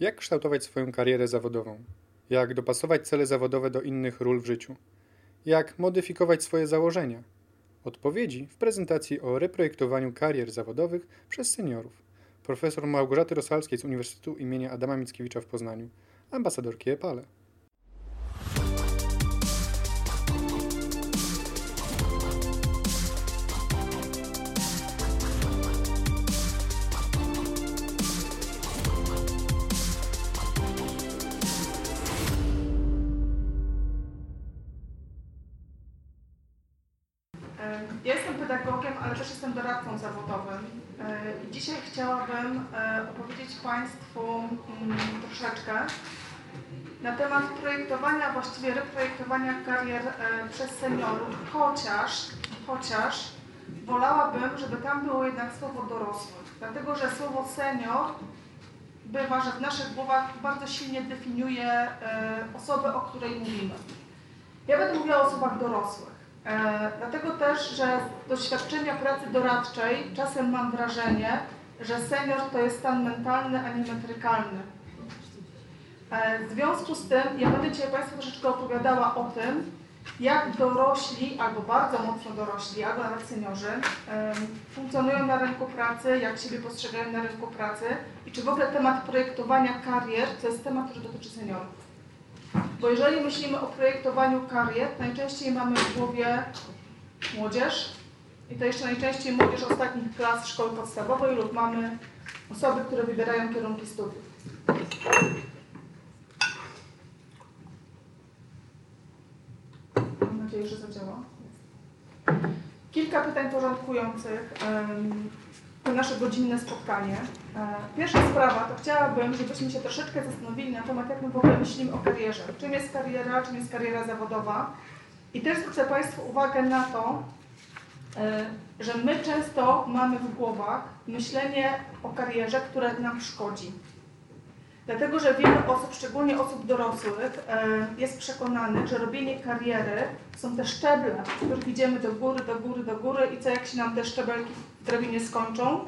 Jak kształtować swoją karierę zawodową? Jak dopasować cele zawodowe do innych ról w życiu? Jak modyfikować swoje założenia? Odpowiedzi w prezentacji o reprojektowaniu karier zawodowych przez seniorów. Profesor Małgorzaty Rosalskiej z Uniwersytetu im. Adama Mickiewicza w Poznaniu, ambasadorki EPALE. Doradcą zawodowym. I dzisiaj chciałabym opowiedzieć Państwu mm, troszeczkę na temat projektowania, właściwie reprojektowania karier przez seniorów, chociaż, chociaż wolałabym, żeby tam było jednak słowo dorosłych, dlatego że słowo senior bywa, że w naszych głowach bardzo silnie definiuje osobę, o której mówimy. Ja będę mówiła o osobach dorosłych. E, dlatego też, że z doświadczenia pracy doradczej czasem mam wrażenie, że senior to jest stan mentalny, a nie metrykalny. E, w związku z tym ja będę dzisiaj Państwu troszeczkę opowiadała o tym, jak dorośli, albo bardzo mocno dorośli, albo nawet seniorzy funkcjonują na rynku pracy, jak siebie postrzegają na rynku pracy i czy w ogóle temat projektowania karier to jest temat, który dotyczy seniorów. Bo jeżeli myślimy o projektowaniu karier, najczęściej mamy w głowie młodzież i to jeszcze najczęściej młodzież ostatnich klas szkoły podstawowej lub mamy osoby, które wybierają kierunki studiów. Mam nadzieję, że zadziała. Kilka pytań porządkujących to nasze godzinne spotkanie. E, pierwsza sprawa, to chciałabym, żebyśmy się troszeczkę zastanowili na temat, jak my w ogóle myślimy o karierze. Czym jest kariera, czym jest kariera zawodowa. I też zwrócę Państwu uwagę na to, e, że my często mamy w głowach myślenie o karierze, które nam szkodzi. Dlatego, że wiele osób, szczególnie osób dorosłych, e, jest przekonanych, że robienie kariery są te szczeble, w których idziemy do góry, do góry, do góry i co jak się nam te szczebelki w drabinie skończą,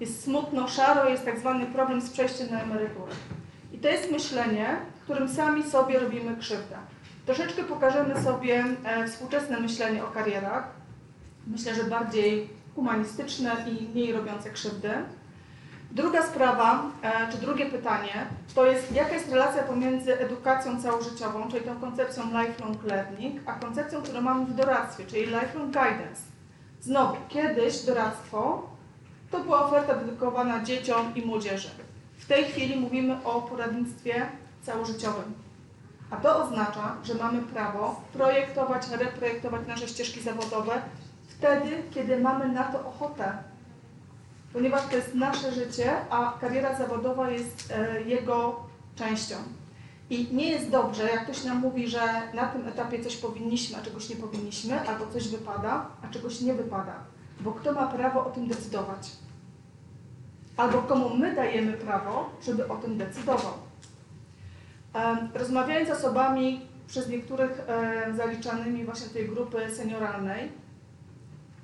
jest smutno, szaro, jest tak zwany problem z przejściem na emeryturę. I to jest myślenie, którym sami sobie robimy krzywdę. Troszeczkę pokażemy sobie e, współczesne myślenie o karierach. Myślę, że bardziej humanistyczne i mniej robiące krzywdy. Druga sprawa, e, czy drugie pytanie, to jest jaka jest relacja pomiędzy edukacją całożyciową, czyli tą koncepcją lifelong learning, a koncepcją, którą mamy w doradztwie, czyli lifelong guidance. Znowu, kiedyś doradztwo to była oferta dedykowana dzieciom i młodzieży. W tej chwili mówimy o poradnictwie całożyciowym. A to oznacza, że mamy prawo projektować, reprojektować nasze ścieżki zawodowe wtedy, kiedy mamy na to ochotę, ponieważ to jest nasze życie, a kariera zawodowa jest e, jego częścią. I nie jest dobrze, jak ktoś nam mówi, że na tym etapie coś powinniśmy, a czegoś nie powinniśmy, albo coś wypada, a czegoś nie wypada. Bo kto ma prawo o tym decydować? Albo komu my dajemy prawo, żeby o tym decydował? Rozmawiając z osobami, przez niektórych zaliczanymi właśnie tej grupy senioralnej,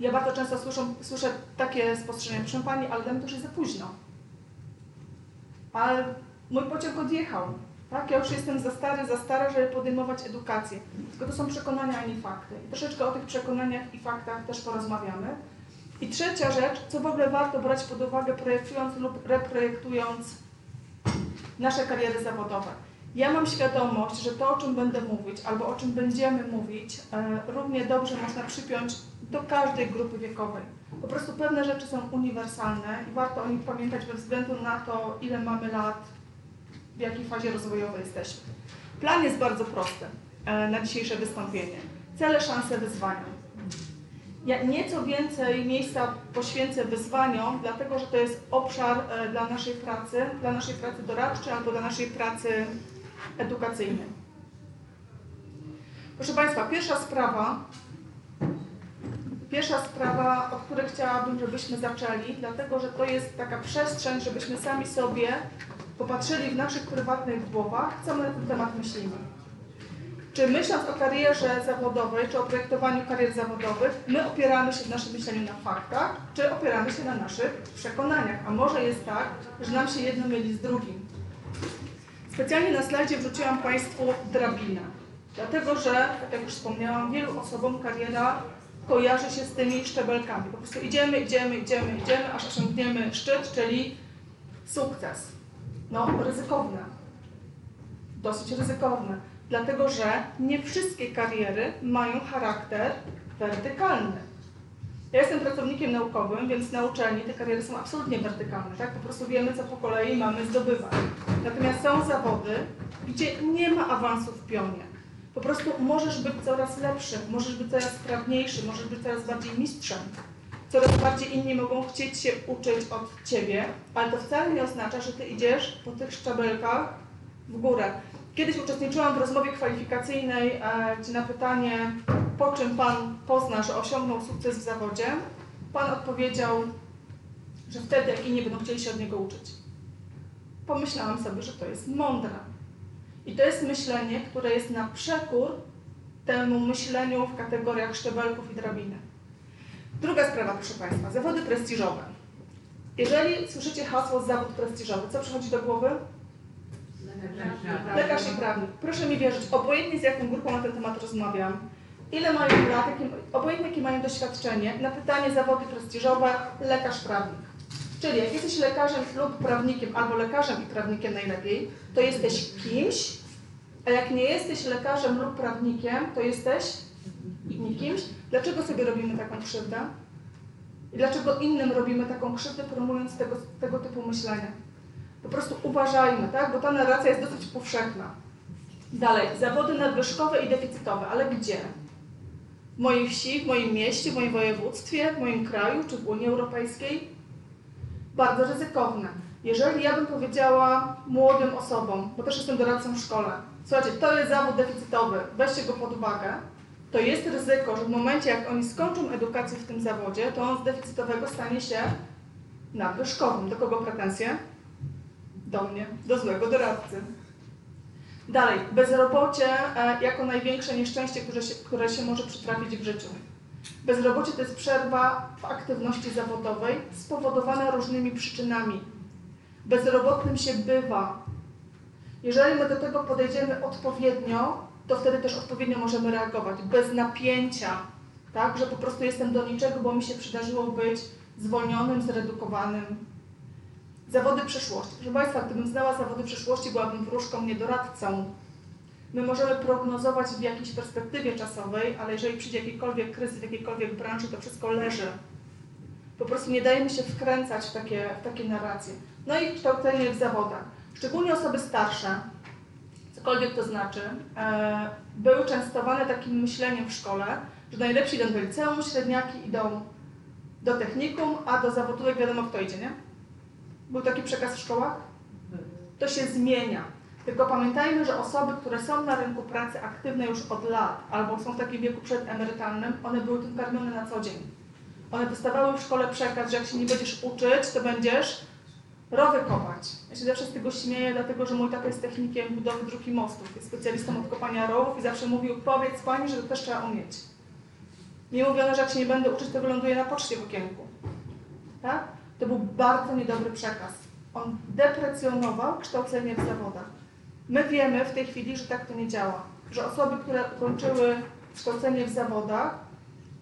ja bardzo często słyszę, słyszę takie spostrzeżenia, proszę Pani, ale dla mnie to już jest za późno. Ale mój pociąg odjechał. Tak? Ja już jestem za stary, za stara, żeby podejmować edukację. Tylko to są przekonania, a nie fakty. I troszeczkę o tych przekonaniach i faktach też porozmawiamy. I trzecia rzecz, co w ogóle warto brać pod uwagę projektując lub reprojektując nasze kariery zawodowe. Ja mam świadomość, że to, o czym będę mówić, albo o czym będziemy mówić, e, równie dobrze można przypiąć do każdej grupy wiekowej. Po prostu pewne rzeczy są uniwersalne i warto o nich pamiętać bez względu na to, ile mamy lat, w jakiej fazie rozwojowej jesteśmy. Plan jest bardzo prosty e, na dzisiejsze wystąpienie. Cele, szanse, wyzwania. Ja nieco więcej miejsca poświęcę wyzwaniom, dlatego że to jest obszar e, dla naszej pracy, dla naszej pracy doradczej albo dla naszej pracy edukacyjnej. Proszę Państwa, pierwsza sprawa, pierwsza sprawa, od której chciałabym, żebyśmy zaczęli, dlatego że to jest taka przestrzeń, żebyśmy sami sobie popatrzyli w naszych prywatnych głowach, co my na ten temat myślimy. Czy myśląc o karierze zawodowej, czy o projektowaniu karier zawodowych, my opieramy się w naszym myśleniu na faktach, czy opieramy się na naszych przekonaniach? A może jest tak, że nam się jedno myli z drugim. Specjalnie na slajdzie wrzuciłam Państwu drabinę, dlatego że, tak jak już wspomniałam, wielu osobom kariera kojarzy się z tymi szczebelkami. Po prostu idziemy, idziemy, idziemy, idziemy, aż osiągniemy szczyt, czyli sukces. No, ryzykowne. Dosyć ryzykowne, dlatego że nie wszystkie kariery mają charakter wertykalny. Ja jestem pracownikiem naukowym, więc na uczelni te kariery są absolutnie wertykalne, tak? Po prostu wiemy, co po kolei mamy zdobywać. Natomiast są zawody, gdzie nie ma awansu w pionie. Po prostu możesz być coraz lepszy, możesz być coraz sprawniejszy, możesz być coraz bardziej mistrzem. Coraz bardziej inni mogą chcieć się uczyć od ciebie, ale to wcale nie oznacza, że ty idziesz po tych szczebelkach w górę. Kiedyś uczestniczyłam w rozmowie kwalifikacyjnej, e, gdzie na pytanie, po czym Pan pozna, że osiągnął sukces w zawodzie, Pan odpowiedział, że wtedy, jak inni będą chcieli się od niego uczyć. Pomyślałam sobie, że to jest mądre. I to jest myślenie, które jest na przekór temu myśleniu w kategoriach szczebelków i drabiny. Druga sprawa, proszę Państwa, zawody prestiżowe. Jeżeli słyszycie hasło zawód prestiżowy, co przychodzi do głowy? Lekarz i prawnik. Proszę mi wierzyć, obojętnie z jaką grupą na ten temat rozmawiam, ile mają lat, obojętnie jakie mają doświadczenie, na pytanie zawody prestiżowe, lekarz, prawnik. Czyli jak jesteś lekarzem lub prawnikiem, albo lekarzem i prawnikiem najlepiej, to jesteś kimś, a jak nie jesteś lekarzem lub prawnikiem, to jesteś nikimś. Dlaczego sobie robimy taką krzywdę? I dlaczego innym robimy taką krzywdę, promując tego, tego typu myślenie? Po prostu uważajmy, tak? bo ta narracja jest dosyć powszechna. Dalej, zawody nadwyżkowe i deficytowe, ale gdzie? W mojej wsi, w moim mieście, w moim województwie, w moim kraju czy w Unii Europejskiej? Bardzo ryzykowne. Jeżeli ja bym powiedziała młodym osobom, bo też jestem doradcą w szkole, słuchajcie, to jest zawód deficytowy, weźcie go pod uwagę, to jest ryzyko, że w momencie, jak oni skończą edukację w tym zawodzie, to on z deficytowego stanie się nadwyżkowym. Do kogo pretensje? Do mnie, do złego doradcy. Dalej, bezrobocie e, jako największe nieszczęście, które się, które się może przytrafić w życiu. Bezrobocie to jest przerwa w aktywności zawodowej spowodowana różnymi przyczynami. Bezrobotnym się bywa. Jeżeli my do tego podejdziemy odpowiednio, to wtedy też odpowiednio możemy reagować, bez napięcia, tak, że po prostu jestem do niczego, bo mi się przydarzyło być zwolnionym, zredukowanym. Zawody przyszłości. Proszę Państwa, gdybym znała zawody przyszłości, byłabym wróżką, nie doradcą. My możemy prognozować w jakiejś perspektywie czasowej, ale jeżeli przyjdzie jakikolwiek kryzys w jakiejkolwiek branży, to wszystko leży. Po prostu nie dajemy się wkręcać w takie, w takie narracje. No i kształcenie w zawodach. Szczególnie osoby starsze, cokolwiek to znaczy, e, były częstowane takim myśleniem w szkole, że najlepsi idą do liceum, średniaki idą do technikum, a do zawodówek wiadomo kto idzie, nie? Był taki przekaz w szkołach? To się zmienia. Tylko pamiętajmy, że osoby, które są na rynku pracy aktywne już od lat, albo są w takim wieku przedemerytalnym, one były tym karmione na co dzień. One dostawały w szkole przekaz, że jak się nie będziesz uczyć, to będziesz rowy kopać. Ja się zawsze z tego śmieję, dlatego że mój tata jest technikiem budowy dróg i mostów, jest specjalistą od kopania rowów i zawsze mówił, powiedz pani, że to też trzeba umieć. Mi mówiono, że jak się nie będę uczyć, to wyląduję na poczcie w okienku. Tak? To był bardzo niedobry przekaz. On deprecjonował kształcenie w zawodach. My wiemy w tej chwili, że tak to nie działa. Że osoby, które ukończyły kształcenie w zawodach,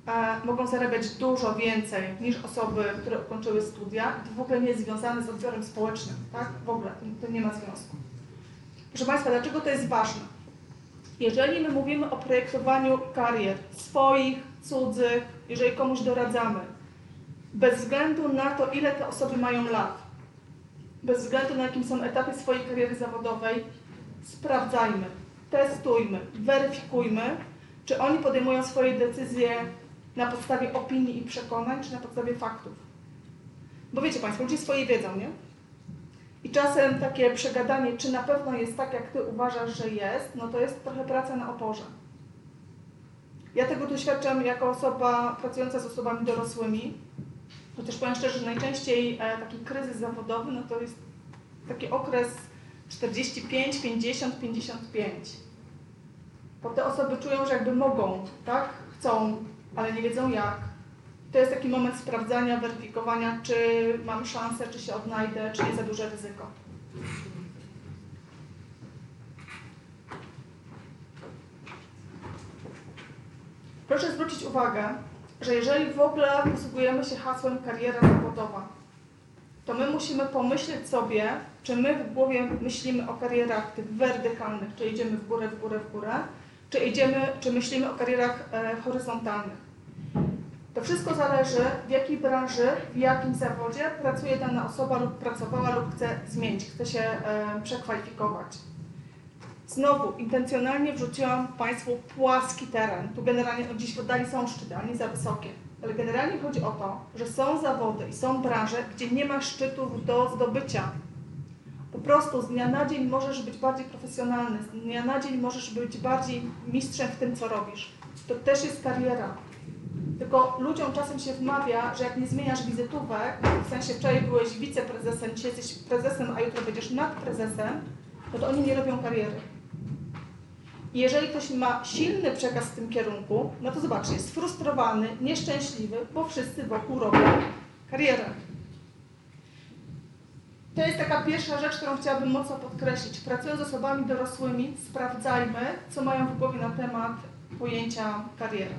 e, mogą zarabiać dużo więcej niż osoby, które ukończyły studia. To w ogóle nie jest związane z odbiorem społecznym. Tak? W ogóle to, nie ma związku. Proszę Państwa, dlaczego to jest ważne? Jeżeli my mówimy o projektowaniu karier swoich, cudzych, jeżeli komuś doradzamy, bez względu na to, ile te osoby mają lat, bez względu na jakim są etapie swojej kariery zawodowej, sprawdzajmy, testujmy, weryfikujmy, czy oni podejmują swoje decyzje na podstawie opinii i przekonań, czy na podstawie faktów. Bo wiecie Państwo, ludzie swoje wiedzą, nie? I czasem takie przegadanie, czy na pewno jest tak, jak Ty uważasz, że jest, no to jest trochę praca na oporze. Ja tego doświadczam jako osoba pracująca z osobami dorosłymi, chociaż powiem szczerze, że najczęściej e, taki kryzys zawodowy, no to jest taki okres 45, 50, 55. Bo te osoby czują, że jakby mogą, tak? Chcą, ale nie wiedzą jak. To jest taki moment sprawdzania, weryfikowania, czy mam szansę, czy się odnajdę, czy jest za duże ryzyko. Proszę zwrócić uwagę, że jeżeli w ogóle posługujemy się hasłem kariera zawodowa, to my musimy pomyśleć sobie, czy my w głowie myślimy o karierach tych wertykalnych, czy idziemy w górę, w górę, w górę, czy idziemy, czy myślimy o karierach e, horyzontalnych. To wszystko zależy, w jakiej branży, w jakim zawodzie pracuje dana osoba lub pracowała lub chce zmienić, chce się e, przekwalifikować. Znowu, intencjonalnie wrzuciłam Państwu płaski teren. Tu generalnie no dziś oddali są szczyty, ale nie za wysokie. Ale generalnie chodzi o to, że są zawody i są branże, gdzie nie ma szczytów do zdobycia. Po prostu z dnia na dzień możesz być bardziej profesjonalny, z dnia na dzień możesz być bardziej mistrzem w tym, co robisz. To też jest kariera. Tylko ludziom czasem się wmawia, że jak nie zmieniasz wizytówek, w sensie wczoraj byłeś wiceprezesem, dzisiaj jesteś prezesem, a jutro będziesz nadprezesem, no to oni nie robią kariery. I jeżeli ktoś ma silny przekaz w tym kierunku, no to zobaczcie, jest sfrustrowany, nieszczęśliwy, bo wszyscy wokół robią karierę. To jest taka pierwsza rzecz, którą chciałabym mocno podkreślić. Pracując z osobami dorosłymi, sprawdzajmy, co mają w głowie na temat pojęcia kariery.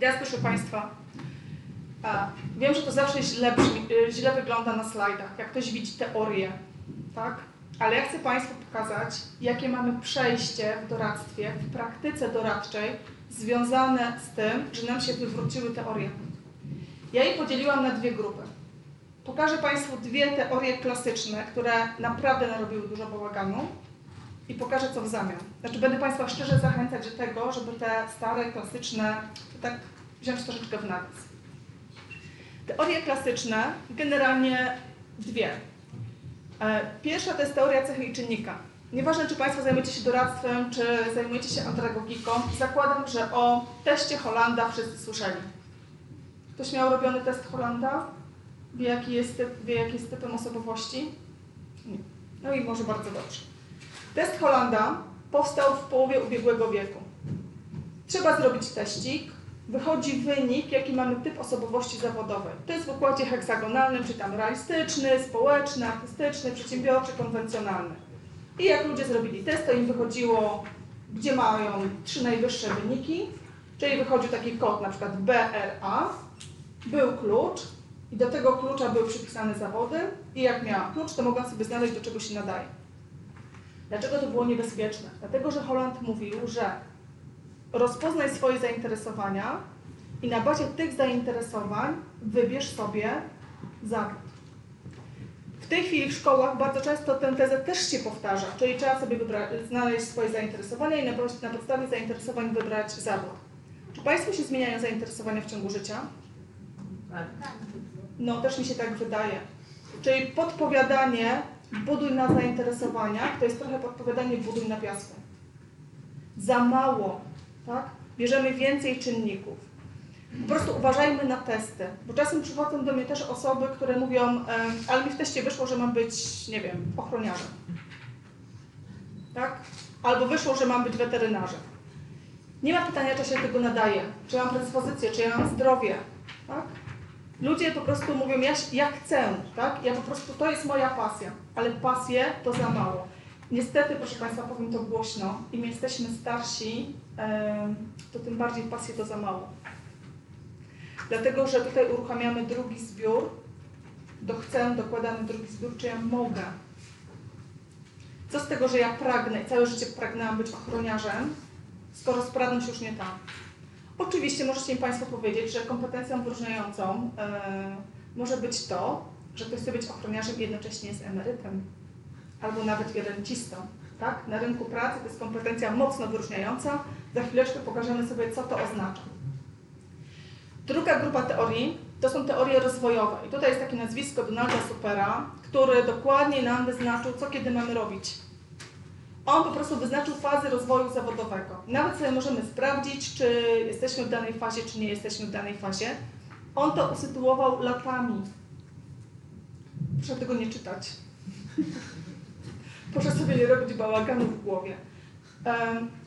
Teraz proszę Państwa, wiem, że to zawsze źle, brzmi, źle wygląda na slajdach, jak ktoś widzi teorię, tak? Ale ja chcę Państwu pokazać, jakie mamy przejście w doradztwie, w praktyce doradczej, związane z tym, że nam się wywróciły teorie. Ja je podzieliłam na dwie grupy. Pokażę Państwu dwie teorie klasyczne, które naprawdę narobiły dużo bałaganu i pokażę, co w zamian. Znaczy, będę Państwa szczerze zachęcać do tego, żeby te stare, klasyczne, tak wziąć troszeczkę w nawias. Teorie klasyczne, generalnie dwie. E, pierwsza to jest teoria cechy i czynnika. Nieważne, czy Państwo zajmujecie się doradztwem, czy zajmujecie się andragogiką, zakładam, że o teście Holanda wszyscy słyszeli. Ktoś miał robiony test Holanda? Wie, jaki jest, typ, wie, jaki jest typem osobowości? Nie. No i może bardzo dobrze. Test Holanda powstał w połowie ubiegłego wieku. Trzeba zrobić teścik, wychodzi wynik, jaki mamy typ osobowości zawodowej. To jest w układzie heksagonalnym, czy tam realistyczny, społeczny, artystyczny, przedsiębiorczy, konwencjonalny. I jak ludzie zrobili test, to im wychodziło, gdzie mają trzy najwyższe wyniki, czyli wychodził taki kod, na przykład BRA, był klucz i do tego klucza były przypisane zawody i jak miała klucz, to mogła sobie znaleźć, do czego się nadaje. Dlaczego to było niebezpieczne? Dlatego, że Holland mówił, że rozpoznaj swoje zainteresowania i na bazie tych zainteresowań wybierz sobie zawód. W tej chwili w szkołach bardzo często tę tezę też się powtarza, czyli trzeba sobie wybrać, znaleźć swoje zainteresowania i na, na podstawie zainteresowań wybrać zawód. Czy Państwu się zmieniają zainteresowania w ciągu życia? Tak. No, też mi się tak wydaje. Czyli podpowiadanie buduj na zainteresowaniach to jest trochę podpowiadanie buduj na piasku. Za mało tak? Bierzemy więcej czynników. Po prostu uważajmy na testy, bo czasem przychodzą do mnie też osoby, które mówią, ale mi w teście wyszło, że mam być, nie wiem, ochroniarzem. Tak? Albo wyszło, że mam być weterynarzem. Nie ma pytania, czy się tego nadaje, czy mam predyspozycję, czy ja mam zdrowie. Tak? Ludzie po prostu mówią, ja, ja chcę, tak? Ja po prostu, to jest moja pasja, ale pasję to za mało. Niestety, proszę Państwa, powiem to głośno, im jesteśmy starsi, to tym bardziej pasji to za mało. Dlatego, że tutaj uruchamiamy drugi zbiór, do chcę dokładamy drugi zbiór, czy ja mogę. Co z tego, że ja pragnę i całe życie pragnęłam być ochroniarzem, skoro sprawność już nie tam. Oczywiście możecie mi Państwo powiedzieć, że kompetencją wyróżniającą e, może być to, że ktoś chce być ochroniarzem i jednocześnie jest emerytem albo nawet rencistą. Tak? Na rynku pracy to jest kompetencja mocno wyróżniająca. Za chwileczkę pokażemy sobie, co to oznacza. Druga grupa teorii to są teorie rozwojowe. I tutaj jest takie nazwisko Donalda Supera, który dokładnie nam wyznaczył, co kiedy mamy robić. On po prostu wyznaczył fazy rozwoju zawodowego. Nawet sobie możemy sprawdzić, czy jesteśmy w danej fazie, czy nie jesteśmy w danej fazie. On to usytuował latami. Proszę tego nie czytać. Proszę sobie nie robić bałaganu w głowie.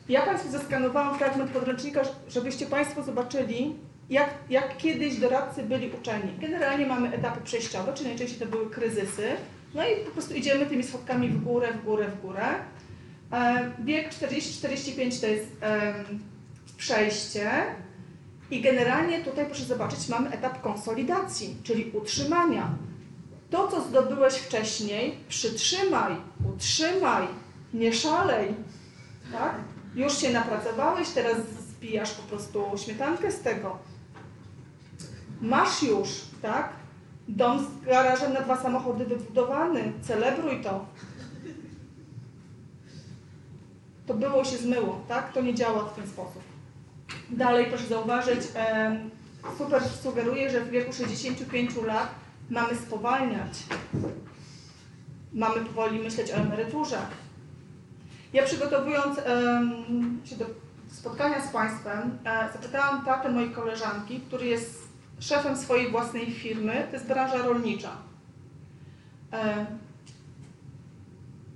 Ja Państwu zeskanowałam fragment podręcznika, żebyście Państwo zobaczyli, jak, jak kiedyś doradcy byli uczeni. Generalnie mamy etapy przejściowe, czyli najczęściej to były kryzysy. No i po prostu idziemy tymi schodkami w górę, w górę, w górę. Wiek 40-45 to jest przejście. I generalnie tutaj proszę zobaczyć, mamy etap konsolidacji, czyli utrzymania. To, co zdobyłeś wcześniej, przytrzymaj, utrzymaj, nie szalej. Tak? Już się napracowałeś, teraz zbijasz po prostu śmietankę z tego. Masz już, tak? Dom z garażem na dwa samochody wybudowany. Celebruj to. To było się zmyło, tak? To nie działa w ten sposób. Dalej proszę zauważyć, super sugeruje, że w wieku 65 lat mamy spowalniać. Mamy powoli myśleć o emeryturze. Ja przygotowując e, się do spotkania z Państwem, e, zapytałam tatę mojej koleżanki, który jest szefem swojej własnej firmy, to jest branża rolnicza. E,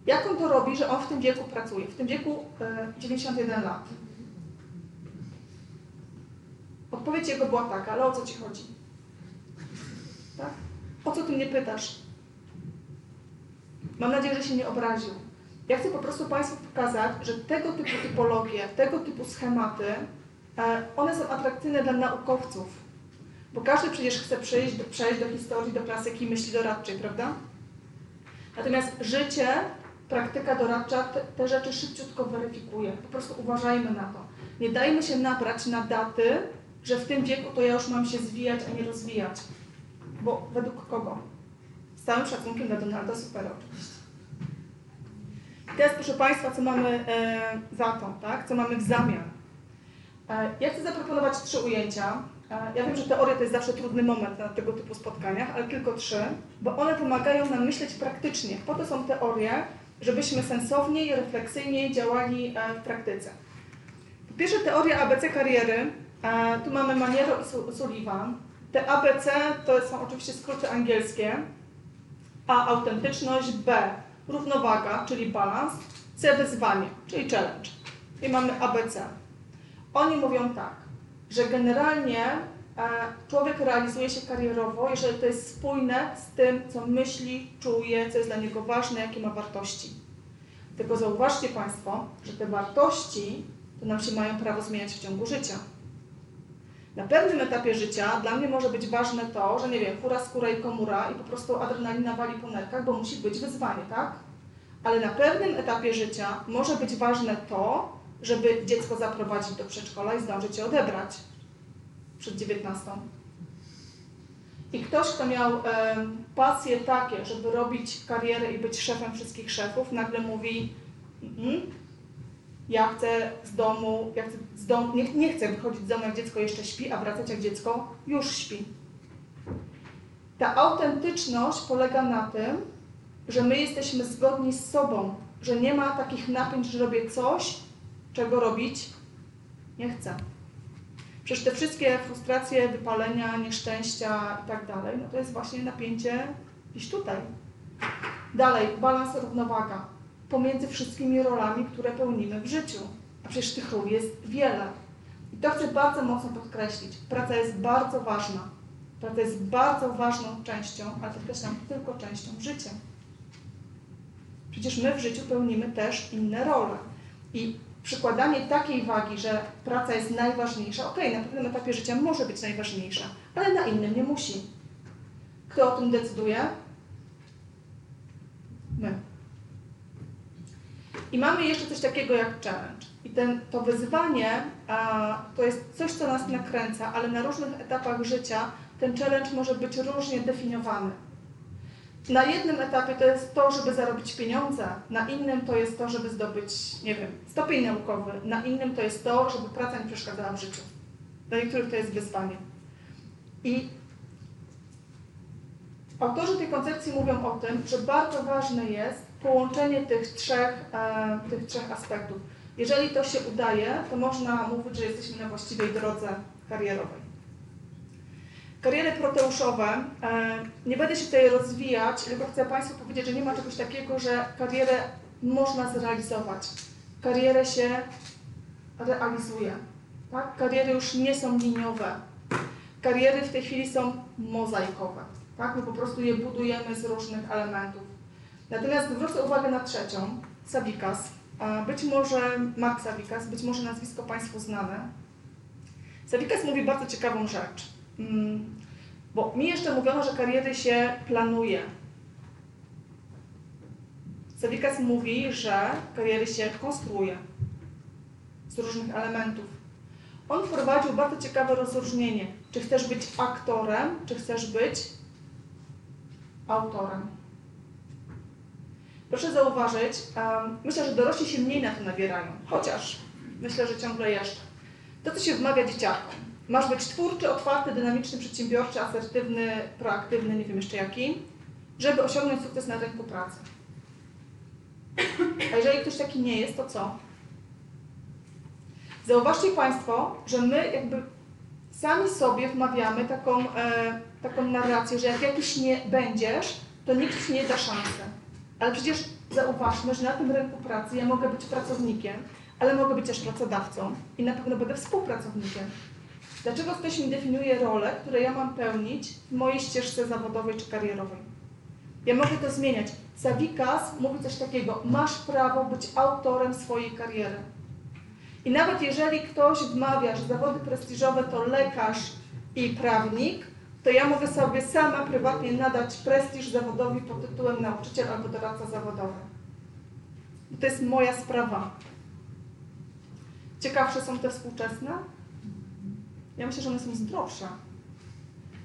jak on to robi, że on w tym wieku pracuje? W tym wieku e, 91 lat. Odpowiedź jego była taka, ale o co ci chodzi? Tak? O co ty mnie pytasz? Mam nadzieję, że się nie obraził. Ja chcę po prostu Państwu pokazać, że tego typu typologie, tego typu schematy, e, one są atrakcyjne dla naukowców. Bo każdy przecież chce przejść do, przejść do historii, do klasyki myśli doradczej, prawda? Natomiast życie, praktyka doradcza te, te rzeczy szybciutko weryfikuje. Po prostu uważajmy na to. Nie dajmy się nabrać na daty, że w tym wieku to ja już mam się zwijać, a nie rozwijać. Bo według kogo? Z całym szacunkiem dla Donalda Supera oczywiście. I teraz proszę Państwa, co mamy e, za to, tak? co mamy w zamian. E, ja chcę zaproponować trzy ujęcia. E, ja wiem, że teoria to jest zawsze trudny moment na tego typu spotkaniach, ale tylko trzy, bo one pomagają nam myśleć praktycznie. Po to są teorie, żebyśmy sensowniej, refleksyjniej działali w praktyce. Po pierwsze teoria ABC kariery. Tu mamy Maniero i Sullivan. Te ABC to są oczywiście skróty angielskie. A autentyczność, B równowaga, czyli balans, C wyzwanie, czyli challenge. I mamy ABC. Oni mówią tak, że generalnie e, człowiek realizuje się karierowo, jeżeli to jest spójne z tym, co myśli, czuje, co jest dla niego ważne, jakie ma wartości. Tylko zauważcie Państwo, że te wartości to nam się mają prawo zmieniać w ciągu życia. Na pewnym etapie życia dla mnie może być ważne to, że nie wiem, fura, skóra i komura i po prostu adrenalina wali po nerkach, bo musi być wyzwanie, tak? Ale na pewnym etapie życia może być ważne to, żeby dziecko zaprowadzić do przedszkola i zdążyć je odebrać przed 19. I ktoś, kto miał e, pasje takie, żeby robić karierę i być szefem wszystkich szefów, nagle mówi mm, ja chcę z domu, ja chcę z domu nie, nie chcę wychodzić z domu, jak dziecko jeszcze śpi, a wracać, jak dziecko już śpi. Ta autentyczność polega na tym, że my jesteśmy zgodni z sobą, że nie ma takich napięć, że robię coś, czego robić nie chcę. Przecież te wszystkie frustracje, wypalenia, nieszczęścia i tak dalej, no to jest właśnie napięcie gdzieś tutaj. Dalej, balans, równowaga pomiędzy wszystkimi rolami, które pełnimy w życiu. A przecież tych ról jest wiele. I to chcę bardzo mocno podkreślić. Praca jest bardzo ważna. Praca jest bardzo ważną częścią, ale podkreślam, tylko częścią życia. Przecież my w życiu pełnimy też inne role. I przykładanie takiej wagi, że praca jest najważniejsza, okej, okay, na pewnym etapie życia może być najważniejsza, ale na innym nie musi. Kto o tym decyduje? My. I mamy jeszcze coś takiego jak challenge. I ten, to wyzwanie a, to jest coś, co nas nakręca, ale na różnych etapach życia ten challenge może być różnie definiowany. Na jednym etapie to jest to, żeby zarobić pieniądze, na innym to jest to, żeby zdobyć, nie wiem, stopień naukowy, na innym to jest to, żeby praca nie przeszkadzała w życiu. Dla niektórych to jest wyzwanie. I autorzy tej koncepcji mówią o tym, że bardzo ważne jest połączenie tych trzech, e, tych trzech aspektów. Jeżeli to się udaje, to można mówić, że jesteśmy na właściwej drodze karierowej. Kariery proteuszowe, e, nie będę się tutaj rozwijać, tylko chcę Państwu powiedzieć, że nie ma czegoś takiego, że karierę można zrealizować. Karierę się realizuje. Tak? Kariery już nie są liniowe. Kariery w tej chwili są mozaikowe. Tak? My po prostu je budujemy z różnych elementów. Natomiast zwrócę uwagę na trzecią, Savikas. Być może Mark Savikas, być może nazwisko Państwu znane. Savikas mówi bardzo ciekawą rzecz. Mm, bo mi jeszcze mówiono, że kariery się planuje. Savikas mówi, że kariery się konstruuje z różnych elementów. On wprowadził bardzo ciekawe rozróżnienie. Czy chcesz być aktorem, czy chcesz być autorem. Proszę zauważyć, um, myślę, że dorośli się mniej na to nabierają, chociaż myślę, że ciągle jeszcze. To, co się wmawia dzieciakom. Masz być twórczy, otwarty, dynamiczny, przedsiębiorczy, asertywny, proaktywny, nie wiem jeszcze jaki, żeby osiągnąć sukces na rynku pracy. A jeżeli ktoś taki nie jest, to co? Zauważcie Państwo, że my jakby sami sobie wmawiamy taką, e, taką narrację, że jak jakiś nie będziesz, to nikt Ci nie da szansy. Ale przecież zauważmy, że na tym rynku pracy ja mogę być pracownikiem, ale mogę być też pracodawcą i na pewno będę współpracownikiem. Dlaczego ktoś mi definiuje rolę, które ja mam pełnić w mojej ścieżce zawodowej czy karierowej? Ja mogę to zmieniać. Savikas mówi coś takiego, masz prawo być autorem swojej kariery. I nawet jeżeli ktoś wmawia, że zawody prestiżowe to lekarz i prawnik, to ja mogę sobie sama prywatnie nadać prestiż zawodowi pod tytułem nauczyciel albo doradca zawodowy. Bo to jest moja sprawa. Ciekawsze są te współczesne? Ja myślę, że one są zdrowsze.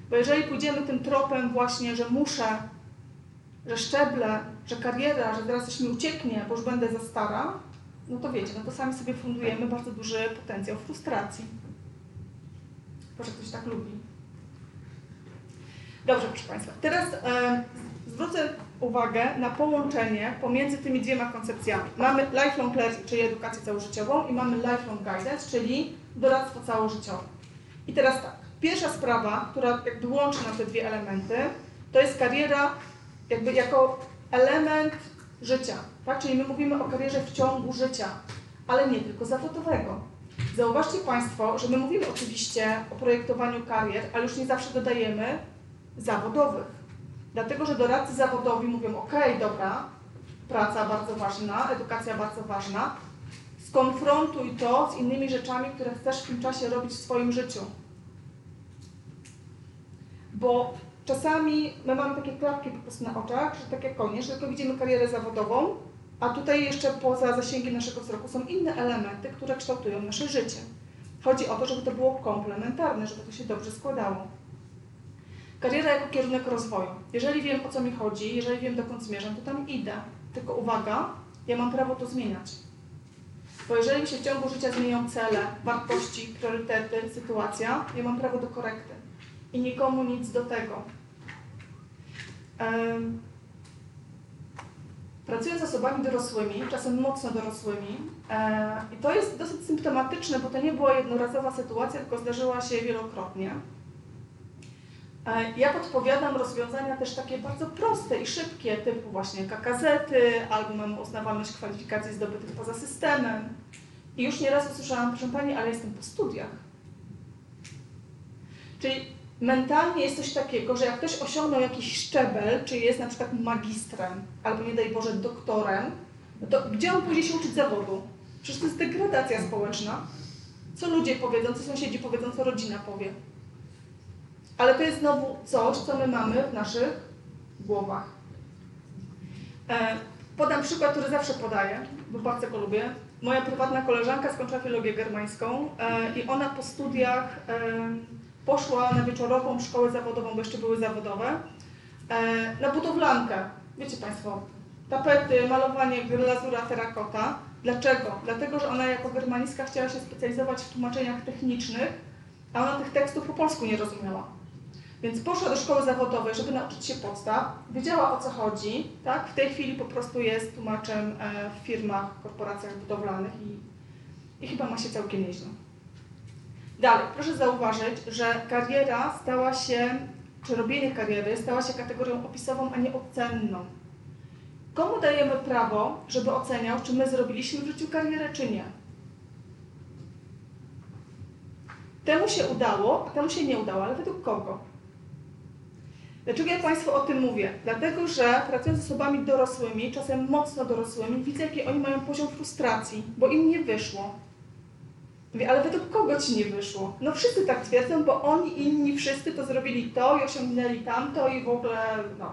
Bo jeżeli pójdziemy tym tropem właśnie, że muszę, że szczeble, że kariera, że teraz coś mi ucieknie, bo już będę za stara, no to wiecie, no to sami sobie fundujemy bardzo duży potencjał frustracji. Może ktoś tak lubi. Dobrze, proszę Państwa. Teraz e, zwrócę uwagę na połączenie pomiędzy tymi dwiema koncepcjami. Mamy lifelong learning, czyli edukację całożyciową i mamy lifelong guidance, czyli doradztwo całożyciowe. I teraz tak, pierwsza sprawa, która jakby łączy nam te dwie elementy, to jest kariera jakby jako element życia, tak? Czyli my mówimy o karierze w ciągu życia, ale nie tylko zawodowego. Zauważcie Państwo, że my mówimy oczywiście o projektowaniu karier, ale już nie zawsze dodajemy zawodowych. Dlatego, że doradcy zawodowi mówią, ok, dobra, praca bardzo ważna, edukacja bardzo ważna, skonfrontuj to z innymi rzeczami, które chcesz w tym czasie robić w swoim życiu. Bo czasami my mamy takie klapki po prostu na oczach, że tak jak konie, że tylko widzimy karierę zawodową, a tutaj jeszcze poza zasięgiem naszego wzroku są inne elementy, które kształtują nasze życie. Chodzi o to, żeby to było komplementarne, żeby to się dobrze składało. Kariera jako kierunek rozwoju. Jeżeli wiem o co mi chodzi, jeżeli wiem dokąd zmierzam, to tam idę. Tylko uwaga, ja mam prawo to zmieniać. Bo jeżeli mi się w ciągu życia zmienią cele, wartości, priorytety, sytuacja, ja mam prawo do korekty. I nikomu nic do tego. Um, pracuję z osobami dorosłymi, czasem mocno dorosłymi, e, i to jest dosyć symptomatyczne, bo to nie była jednorazowa sytuacja, tylko zdarzyła się wielokrotnie. Ja podpowiadam rozwiązania też takie bardzo proste i szybkie, typu właśnie kakazety, albo mamy uznawalność kwalifikacji zdobytych poza systemem. I już nieraz usłyszałam, proszę Pani, ale jestem po studiach. Czyli mentalnie jest coś takiego, że jak ktoś osiągnął jakiś szczebel, czy jest na przykład magistrem, albo nie daj Boże doktorem, no to gdzie on pójdzie się uczyć zawodu? Przecież to jest degradacja społeczna. Co ludzie powiedzą, co sąsiedzi powiedzą, co rodzina powie. Ale to jest znowu coś, co my mamy w naszych głowach. E, podam przykład, który zawsze podaję, bo bardzo go lubię. Moja prywatna koleżanka skończyła filologię germańską e, i ona po studiach e, poszła na wieczorową szkołę zawodową, bo jeszcze były zawodowe, na budowlankę. Wiecie Państwo, tapety, malowanie, glazura, terakota. Dlaczego? Dlatego, że ona jako germanistka chciała się specjalizować w tłumaczeniach technicznych, a ona tych tekstów po polsku nie rozumiała. Więc poszła do szkoły zawodowej, żeby nauczyć się podstaw, wiedziała o co chodzi, tak? W tej chwili po prostu jest tłumaczem e, w firmach, korporacjach budowlanych i, i chyba ma się całkiem nieźle. Dalej, proszę zauważyć, że kariera stała się, czy robienie kariery stała się kategorią opisową, a nie ocenną. Komu dajemy prawo, żeby oceniał, czy my zrobiliśmy w życiu karierę, czy nie? Temu się udało, a temu się nie udało, ale według kogo? Dlaczego ja Państwu o tym mówię? Dlatego, że pracując z osobami dorosłymi, czasem mocno dorosłymi, widzę, jaki oni mają poziom frustracji, bo im nie wyszło. Mówię, ale według kogo ci nie wyszło? No wszyscy tak twierdzą, bo oni inni wszyscy to zrobili to i osiągnęli tamto i w ogóle no.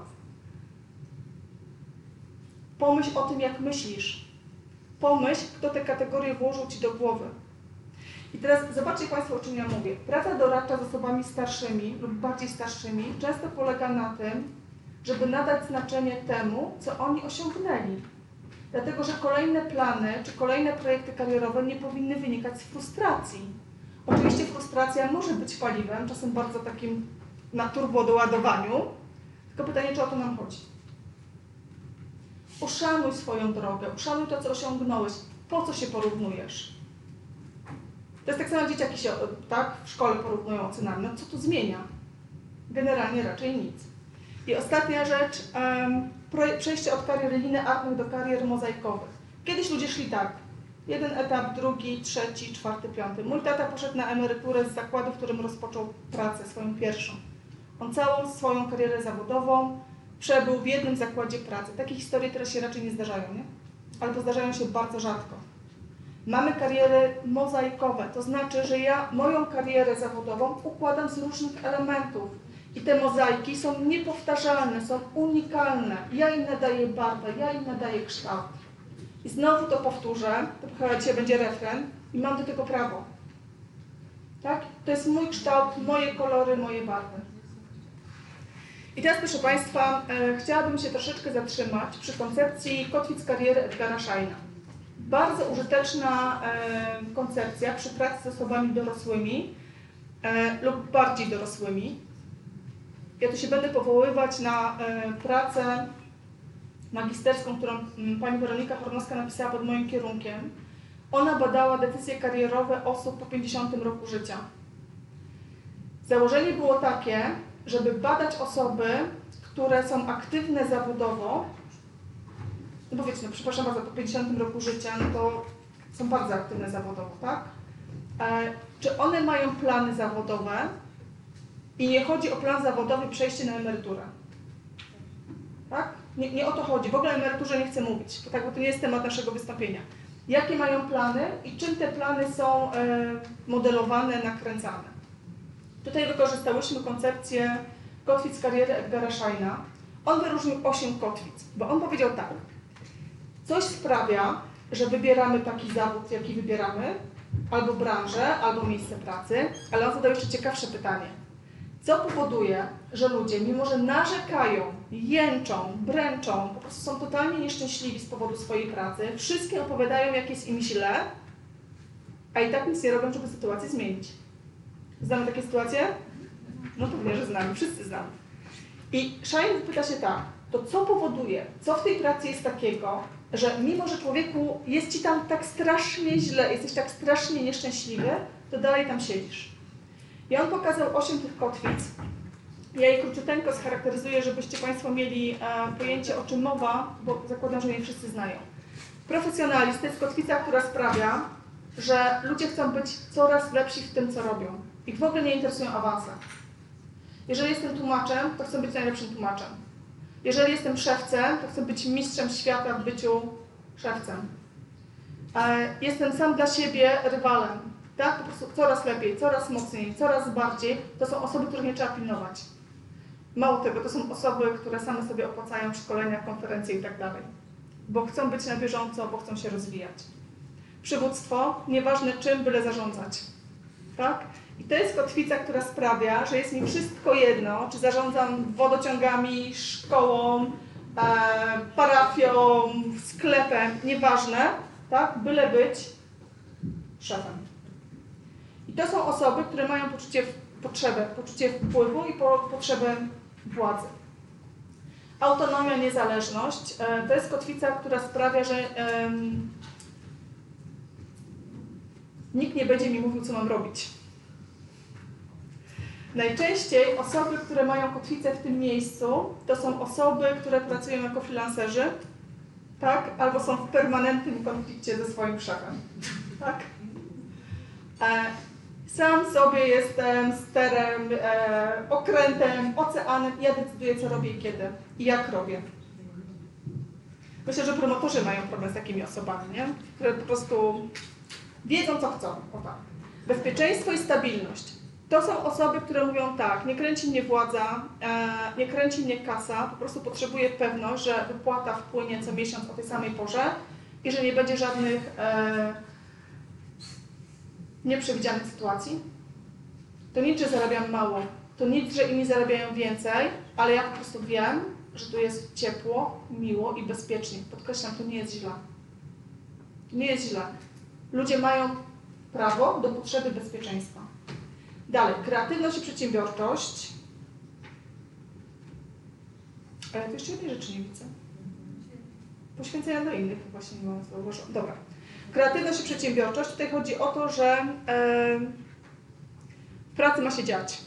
Pomyśl o tym, jak myślisz. Pomyśl, kto te kategorie włożył ci do głowy. I teraz zobaczcie Państwo, o czym ja mówię. Praca doradcza z osobami starszymi lub bardziej starszymi często polega na tym, żeby nadać znaczenie temu, co oni osiągnęli. Dlatego, że kolejne plany czy kolejne projekty karierowe nie powinny wynikać z frustracji. Oczywiście frustracja może być paliwem, czasem bardzo takim na turbo doładowaniu, tylko pytanie, czy o to nam chodzi. Uszanuj swoją drogę, uszanuj to, co osiągnąłeś. Po co się porównujesz? To jest tak samo, dzieciaki się tak, w szkole porównują ocenami. No co to zmienia? Generalnie raczej nic. I ostatnia rzecz, przejście od karier linearnych do karier mozaikowych. Kiedyś ludzie szli tak. Jeden etap, drugi, trzeci, czwarty, piąty. Mój tata poszedł na emeryturę z zakładu, w którym rozpoczął pracę, swoją pierwszą. On całą swoją karierę zawodową przebył w jednym zakładzie pracy. Takie historie teraz się raczej nie zdarzają, nie? Albo zdarzają się bardzo rzadko. Mamy kariery mozaikowe, to znaczy, że ja moją karierę zawodową układam z różnych elementów i te mozaiki są niepowtarzalne, są unikalne. Ja im nadaję barwę, ja im nadaję kształt. I znowu to powtórzę, to chyba dzisiaj będzie refren i mam do tego prawo. Tak? To jest mój kształt, moje kolory, moje barwy. I teraz, proszę Państwa, e, chciałabym się troszeczkę zatrzymać przy koncepcji kotwic kariery Edgara Scheina. Bardzo użyteczna koncepcja przy pracy z osobami dorosłymi e, lub bardziej dorosłymi, ja tu się będę powoływać na e, pracę magisterską, którą pani Weronika Hornowska napisała pod moim kierunkiem. Ona badała decyzje karierowe osób po 50 roku życia. Założenie było takie, żeby badać osoby, które są aktywne zawodowo, no wiecie, no przepraszam bardzo, po 50 roku życia, no to są bardzo aktywne zawodowo, tak? E, czy one mają plany zawodowe, i nie chodzi o plan zawodowy, przejście na emeryturę. Tak? Nie, nie o to chodzi. W ogóle o emeryturze nie chcę mówić, bo, tak, bo to nie jest temat naszego wystąpienia. Jakie mają plany i czym te plany są e, modelowane, nakręcane. Tutaj wykorzystałyśmy koncepcję kotwic kariery Edgara Scheina. On wyróżnił 8 kotwic, bo on powiedział tak. Coś sprawia, że wybieramy taki zawód, jaki wybieramy, albo branżę, albo miejsce pracy, ale on zadał jeszcze ciekawsze pytanie co powoduje, że ludzie, mimo że narzekają, jęczą, bręczą, po prostu są totalnie nieszczęśliwi z powodu swojej pracy, wszystkim opowiadają, jak jest im źle, a i tak nic nie robią, żeby sytuację zmienić. Znamy takie sytuacje? No pewnie, że znamy, wszyscy znamy. I Shine pyta się tak, to co powoduje, co w tej pracy jest takiego, że mimo, że człowieku jest ci tam tak strasznie źle, jesteś tak strasznie nieszczęśliwy, to dalej tam siedzisz. I on pokazał osiem tych kotwic. Ja je króciuteńko scharakteryzuję, żebyście Państwo mieli e, pojęcie o czym mowa, bo zakładam, że je wszyscy znają. Profesjonalizm to jest kotwica, która sprawia, że ludzie chcą być coraz lepsi w tym, co robią. Ich w ogóle nie interesują awanse. Jeżeli jestem tłumaczem, to chcę być najlepszym tłumaczem. Jeżeli jestem szewcem, to chcę być mistrzem świata w byciu szewcem. E, jestem sam dla siebie rywalem tak? Po prostu coraz lepiej, coraz mocniej, coraz bardziej. To są osoby, których nie trzeba pilnować. Mało tego, to są osoby, które same sobie opłacają szkolenia, konferencje i tak dalej. Bo chcą być na bieżąco, bo chcą się rozwijać. Przywództwo, nieważne czym, byle zarządzać. Tak? I to jest kotwica, która sprawia, że jest mi wszystko jedno, czy zarządzam wodociągami, szkołą, e, parafią, sklepem, nieważne, tak? Byle być szefem. I to są osoby, które mają poczucie, potrzebę, poczucie wpływu i po, potrzebę władzy. Autonomia, niezależność e, to jest kotwica, która sprawia, że um, nikt nie będzie mi mówił, co mam robić. Najczęściej osoby, które mają kotwicę w tym miejscu, to są osoby, które pracują jako freelancerzy, tak? albo są w permanentnym konflikcie ze swoim szefem. Tak? E, sam sobie jestem sterem, e, okrętem, oceanem ja decyduję, co robię i kiedy i jak robię. Myślę, że promotorzy mają problem z takimi osobami, nie? które po prostu Wiedzą, co chcą. O tak. Bezpieczeństwo i stabilność. To są osoby, które mówią tak, nie kręci mnie władza, e, nie kręci mnie kasa, po prostu potrzebuję pewność, że wypłata wpłynie co miesiąc o tej samej porze i że nie będzie żadnych e, nieprzewidzianych sytuacji. To nic, że zarabiam mało, to nic, że inni zarabiają więcej, ale ja po prostu wiem, że tu jest ciepło, miło i bezpiecznie. Podkreślam, to nie jest źle. Nie jest źle. Ludzie mają prawo do potrzeby bezpieczeństwa. Dalej, kreatywność i przedsiębiorczość. Ale to jeszcze jednej rzeczy nie widzę. Poświęcenia do innych właśnie nie mam zauważyłam. Dobra. Kreatywność i przedsiębiorczość. Tutaj chodzi o to, że w pracy ma się dziać.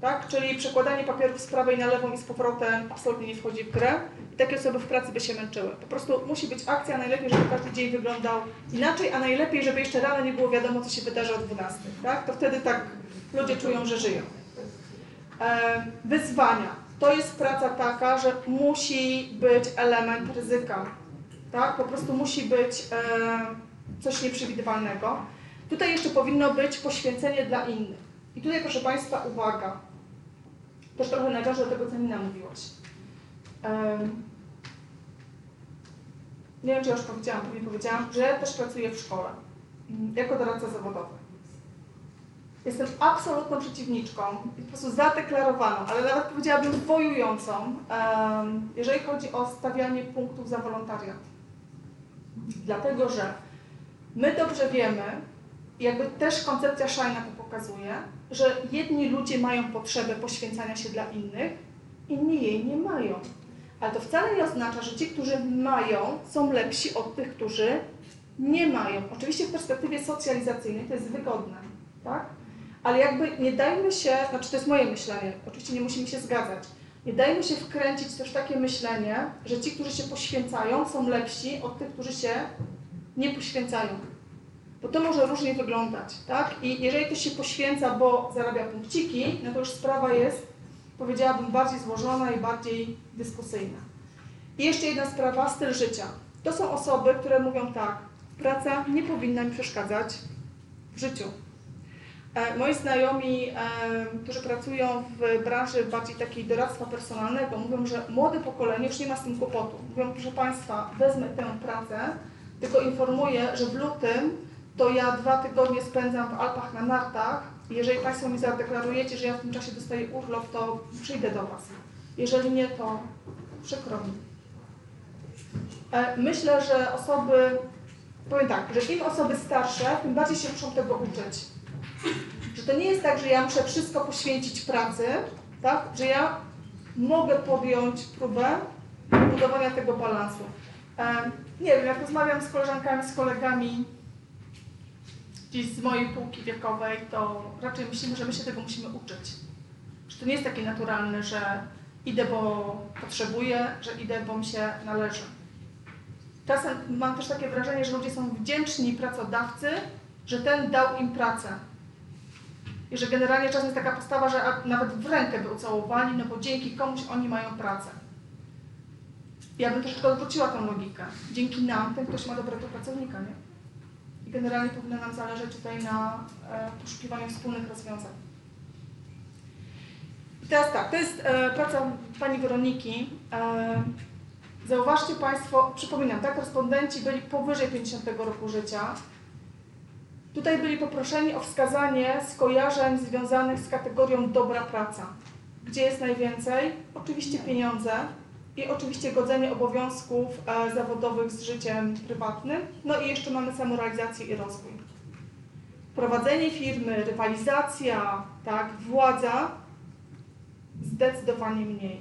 Tak? Czyli przekładanie papierów z prawej na lewą i z powrotem absolutnie nie wchodzi w grę. I takie osoby w pracy by się męczyły. Po prostu musi być akcja, najlepiej, żeby każdy dzień wyglądał inaczej, a najlepiej, żeby jeszcze rano nie było wiadomo, co się wydarzy o 12. Tak? To wtedy tak ludzie czują, że żyją. E, wyzwania. To jest praca taka, że musi być element ryzyka. Tak? Po prostu musi być e, coś nieprzewidywalnego. Tutaj jeszcze powinno być poświęcenie dla innych. I tutaj, proszę Państwa, uwaga. Też trochę nawiążę do tego, co Nina mówiłaś. Nie wiem, czy już powiedziałam, pewnie powiedziałam, że też pracuję w szkole jako doradca zawodowy. Jestem absolutną przeciwniczką, po prostu zadeklarowaną, ale nawet powiedziałabym wojującą, jeżeli chodzi o stawianie punktów za wolontariat. Dlatego, że my dobrze wiemy, jakby też koncepcja Shina to pokazuje, że jedni ludzie mają potrzebę poświęcania się dla innych, inni jej nie mają. Ale to wcale nie oznacza, że ci, którzy mają, są lepsi od tych, którzy nie mają. Oczywiście w perspektywie socjalizacyjnej to jest wygodne, tak? ale jakby nie dajmy się, znaczy to jest moje myślenie, oczywiście nie musimy się zgadzać, nie dajmy się wkręcić też takie myślenie, że ci, którzy się poświęcają, są lepsi od tych, którzy się nie poświęcają. Bo to może różnie wyglądać, tak? I jeżeli ktoś się poświęca, bo zarabia punkciki, no to już sprawa jest, powiedziałabym, bardziej złożona i bardziej dyskusyjna. I jeszcze jedna sprawa, styl życia. To są osoby, które mówią tak, praca nie powinna mi przeszkadzać w życiu. E, moi znajomi, e, którzy pracują w branży bardziej takiej doradztwa personalnego, mówią, że młode pokolenie już nie ma z tym kłopotu. Mówią, proszę Państwa, wezmę tę pracę, tylko informuję, że w lutym to ja dwa tygodnie spędzam w Alpach na nartach. Jeżeli Państwo mi zadeklarujecie, że ja w tym czasie dostaję urlop, to przyjdę do Was. Jeżeli nie, to przykro mi. E, myślę, że osoby, powiem tak, że im osoby starsze, tym bardziej się muszą tego uczyć że to nie jest tak, że ja muszę wszystko poświęcić pracy, tak? że ja mogę podjąć próbę budowania tego balansu. E, nie wiem, jak rozmawiam z koleżankami, z kolegami gdzieś z mojej półki wiekowej, to raczej myślimy, że my się tego musimy uczyć. Że to nie jest takie naturalne, że idę, bo potrzebuję, że idę, bo mi się należy. Czasem mam też takie wrażenie, że ludzie są wdzięczni pracodawcy, że ten dał im pracę, i że generalnie czasem jest taka postawa, że nawet w rękę by ucałowali, no bo dzięki komuś oni mają pracę. Ja bym troszeczkę odwróciła tę logikę. Dzięki nam ten ktoś ma dobrego pracownika, nie? Generalnie powinno nam zależeć tutaj na e, poszukiwaniu wspólnych rozwiązań. I teraz tak, to jest e, praca pani Weroniki. E, zauważcie Państwo, przypominam, tak, respondenci byli powyżej 50 roku życia. Tutaj byli poproszeni o wskazanie skojarzeń związanych z kategorią dobra praca. Gdzie jest najwięcej? Oczywiście pieniądze i oczywiście godzenie obowiązków e, zawodowych z życiem prywatnym. No i jeszcze mamy samorealizację i rozwój. Prowadzenie firmy, rywalizacja, tak, władza zdecydowanie mniej.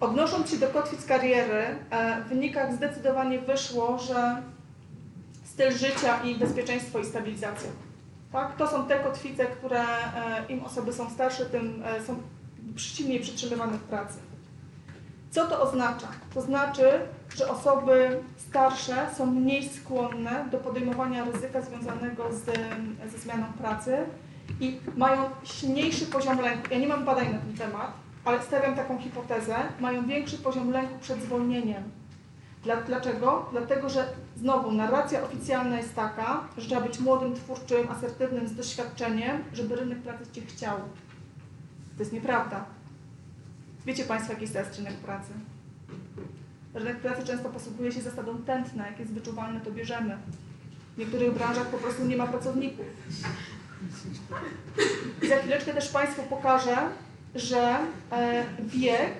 Odnosząc się do kotwic kariery, e, w wynikach zdecydowanie wyszło, że styl życia i bezpieczeństwo i stabilizacja. Tak? To są te kotwice, które e, im osoby są starsze, tym są silniej przytrzymywane w pracy. Co to oznacza? To znaczy, że osoby starsze są mniej skłonne do podejmowania ryzyka związanego z, ze zmianą pracy i mają silniejszy poziom lęku. Ja nie mam badań na ten temat, ale stawiam taką hipotezę. Mają większy poziom lęku przed zwolnieniem, Dla, dlaczego? Dlatego, że znowu narracja oficjalna jest taka, że trzeba być młodym, twórczym, asertywnym, z doświadczeniem, żeby rynek pracy Cię chciał. To jest nieprawda. Wiecie Państwo, jaki jest rynek pracy? Rynek pracy często posługuje się zasadą tętna. Jak jest wyczuwalne, to bierzemy. W niektórych branżach po prostu nie ma pracowników. I za chwileczkę też Państwu pokażę, że e, wiek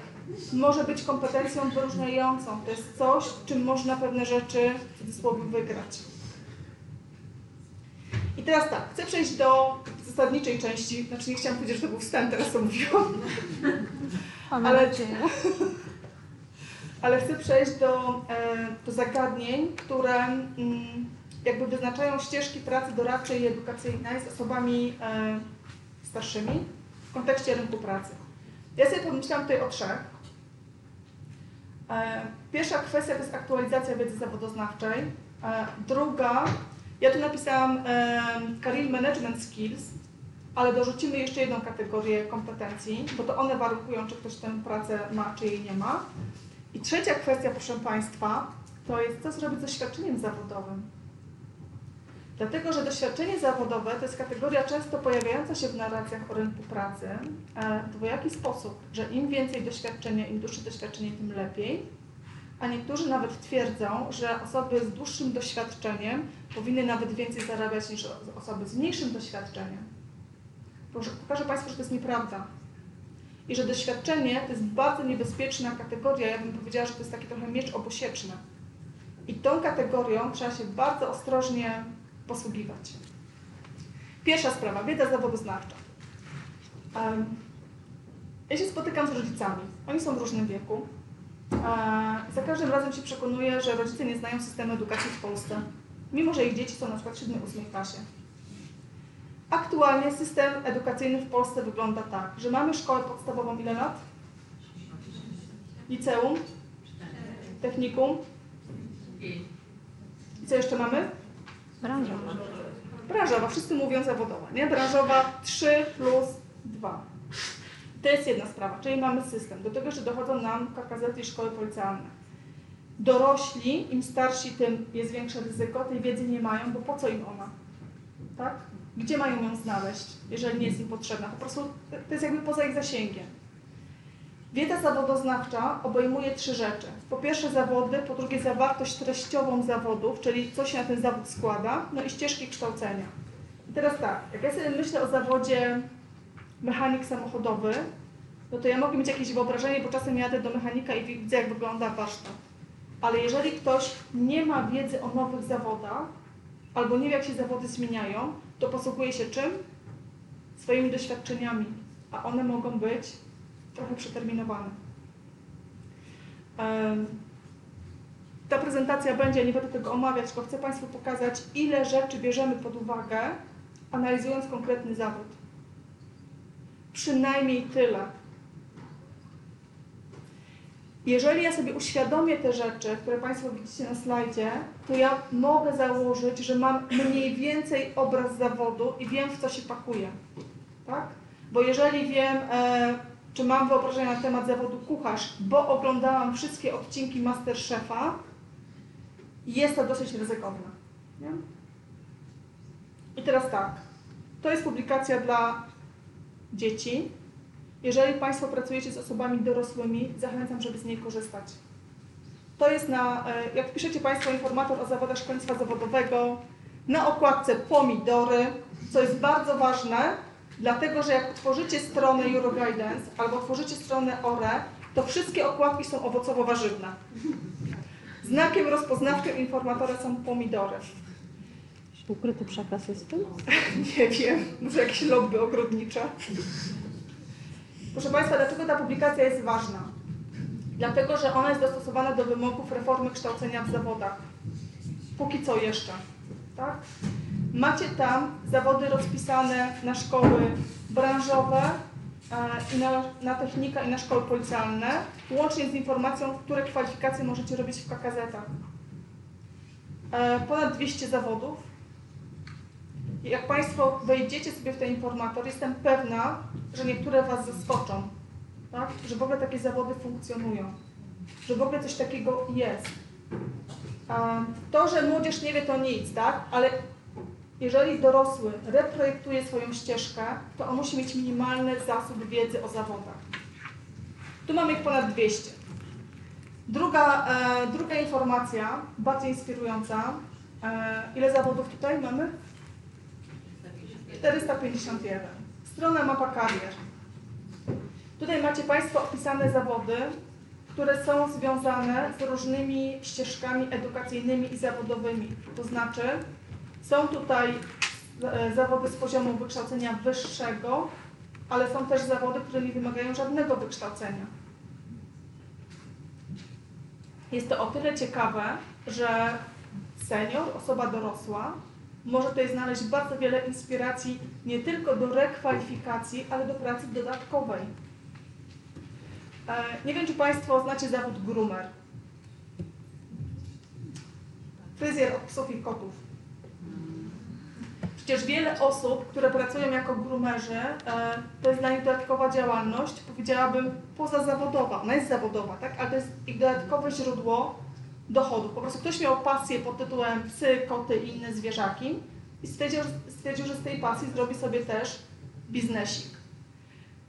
może być kompetencją wyróżniającą. To jest coś, czym można pewne rzeczy w cudzysłowie wygrać. I teraz tak, chcę przejść do zasadniczej części, znaczy nie chciałam powiedzieć, że to był wstęp, teraz to mówiłam. Ale, ale chcę przejść do, e, do zagadnień, które mm, jakby wyznaczają ścieżki pracy doradczej i edukacyjnej z osobami e, starszymi w kontekście rynku pracy. Ja sobie pomyślałam tutaj o trzech. E, pierwsza kwestia to jest aktualizacja wiedzy zawodoznawczej. Druga, ja tu napisałam Career Management Skills, ale dorzucimy jeszcze jedną kategorię kompetencji, bo to one warunkują, czy ktoś tę pracę ma, czy jej nie ma. I trzecia kwestia, proszę Państwa, to jest co zrobić z doświadczeniem zawodowym. Dlatego, że doświadczenie zawodowe to jest kategoria często pojawiająca się w narracjach o rynku pracy e, w dwojaki sposób, że im więcej doświadczenia, im dłuższe doświadczenie, tym lepiej. A niektórzy nawet twierdzą, że osoby z dłuższym doświadczeniem powinny nawet więcej zarabiać niż osoby z mniejszym doświadczeniem. Pokażę Państwu, że to jest nieprawda. I że doświadczenie to jest bardzo niebezpieczna kategoria, ja bym powiedziała, że to jest taki trochę miecz obosieczny. I tą kategorią trzeba się bardzo ostrożnie posługiwać. Pierwsza sprawa, wiedza zawodoznawcza. Ja się spotykam z rodzicami. Oni są w różnym wieku. za każdym razem się przekonuję, że rodzice nie znają systemu edukacji w Polsce, mimo że ich dzieci są na przykład w 7-8 klasie. Aktualnie system edukacyjny w Polsce wygląda tak, że mamy szkołę podstawową ile lat? Liceum? Technikum? I co jeszcze mamy? Branżowa. Branżowa, wszyscy mówią zawodowa, nie? Branżowa 3 plus 2. To jest jedna sprawa, czyli mamy system. Do tego jeszcze dochodzą nam KKZ i szkoły policjalne. Dorośli, im starsi, tym jest większe ryzyko, tej wiedzy nie mają, bo po co im ona? Tak? Gdzie mają ją znaleźć, jeżeli nie jest im potrzebna? Po prostu to jest jakby poza ich zasięgiem. Wiedza zawodoznawcza obejmuje trzy rzeczy. Po pierwsze zawody, po drugie zawartość treściową zawodów, czyli co się na ten zawód składa, no i ścieżki kształcenia. I teraz tak, jak ja sobie myślę o zawodzie mechanik samochodowy, no to ja mogę mieć jakieś wyobrażenie, bo czasem jadę do mechanika i widzę, jak wygląda warsztat. Ale jeżeli ktoś nie ma wiedzy o nowych zawodach, albo nie wie, jak się zawody zmieniają, to posługuje się czym? Swoimi doświadczeniami, a one mogą być trochę przeterminowane. Ta prezentacja będzie, nie będę tego omawiać, tylko chcę Państwu pokazać, ile rzeczy bierzemy pod uwagę, analizując konkretny zawód. Przynajmniej tyle. Jeżeli ja sobie uświadomię te rzeczy, które Państwo widzicie na slajdzie, to ja mogę założyć, że mam mniej więcej obraz zawodu i wiem, w co się pakuje. Tak? Bo jeżeli wiem, e, czy mam wyobrażenie na temat zawodu kucharz, bo oglądałam wszystkie odcinki Masterchefa, jest to dosyć ryzykowne. Nie? I teraz tak, to jest publikacja dla dzieci. Jeżeli Państwo pracujecie z osobami dorosłymi, zachęcam, żeby z niej korzystać. To jest na, e, jak piszecie Państwo informator o zawodach szkolnictwa zawodowego, na okładce pomidory, co jest bardzo ważne, Dlatego, że jak otworzycie stronę Euroguidance albo otworzycie stronę ORE, to wszystkie okładki są owocowo-warzywne. Znakiem rozpoznawczym informatora są pomidory. Ukryty przekaz jest w tym? Nie wiem, może jakieś lobby ogrodnicze. Proszę Państwa, dlaczego ta publikacja jest ważna? Dlatego, że ona jest dostosowana do wymogów reformy kształcenia w zawodach. Póki co jeszcze. Tak? Macie tam zawody rozpisane na szkoły branżowe e, i na, na technika i na szkoły policjalne, łącznie z informacją, które kwalifikacje możecie robić w KKZ-ach. E, ponad 200 zawodów. Jak Państwo wejdziecie sobie w ten informator, jestem pewna, że niektóre Was zaskoczą, tak? że w ogóle takie zawody funkcjonują, że w ogóle coś takiego jest. To, że młodzież nie wie, to nic, tak? Ale jeżeli dorosły reprojektuje swoją ścieżkę, to on musi mieć minimalny zasób wiedzy o zawodach. Tu mamy ich ponad 200. Druga, e, druga informacja, bardziej inspirująca. E, ile zawodów tutaj mamy? 451. Strona mapa karier. Tutaj macie Państwo opisane zawody, które są związane z różnymi ścieżkami edukacyjnymi i zawodowymi. To znaczy, są tutaj e, zawody z poziomu wykształcenia wyższego, ale są też zawody, które nie wymagają żadnego wykształcenia. Jest to o tyle ciekawe, że senior, osoba dorosła, może tutaj znaleźć bardzo wiele inspiracji nie tylko do rekwalifikacji, ale do pracy dodatkowej. E, Nie wiem, czy Państwo znacie zawód groomer. Fryzjer od psów i kotów. Przecież wiele osób, które pracują jako groomerzy, e, to jest dla nich dodatkowa działalność, powiedziałabym pozazawodowa. Ona jest zawodowa, tak? ale to jest ich dodatkowe źródło dochodu. Po prostu ktoś miał pasję pod tytułem psy, koty i inne zwierzaki i stwierdził, stwierdził, że z tej pasji zrobi sobie też biznesik.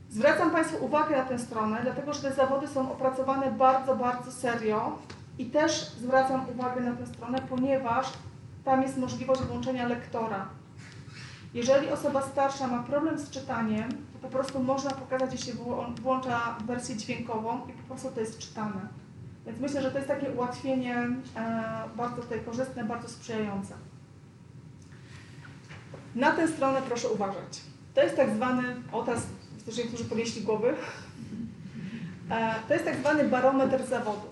Zwracam Państwu uwagę na tę stronę, dlatego że te zawody są opracowane bardzo, bardzo serio i też zwracam uwagę na tę stronę, ponieważ tam jest możliwość włączenia lektora. Jeżeli osoba starsza ma problem z czytaniem, to po prostu można pokazać, jeśli włącza wersję dźwiękową i po prostu to jest czytane. Więc myślę, że to jest takie ułatwienie e, bardzo tutaj korzystne, bardzo sprzyjające. Na tę stronę proszę uważać. To jest tak zwany, o teraz że niektórzy podnieśli głowy, E, to jest tak zwany barometr zawodów.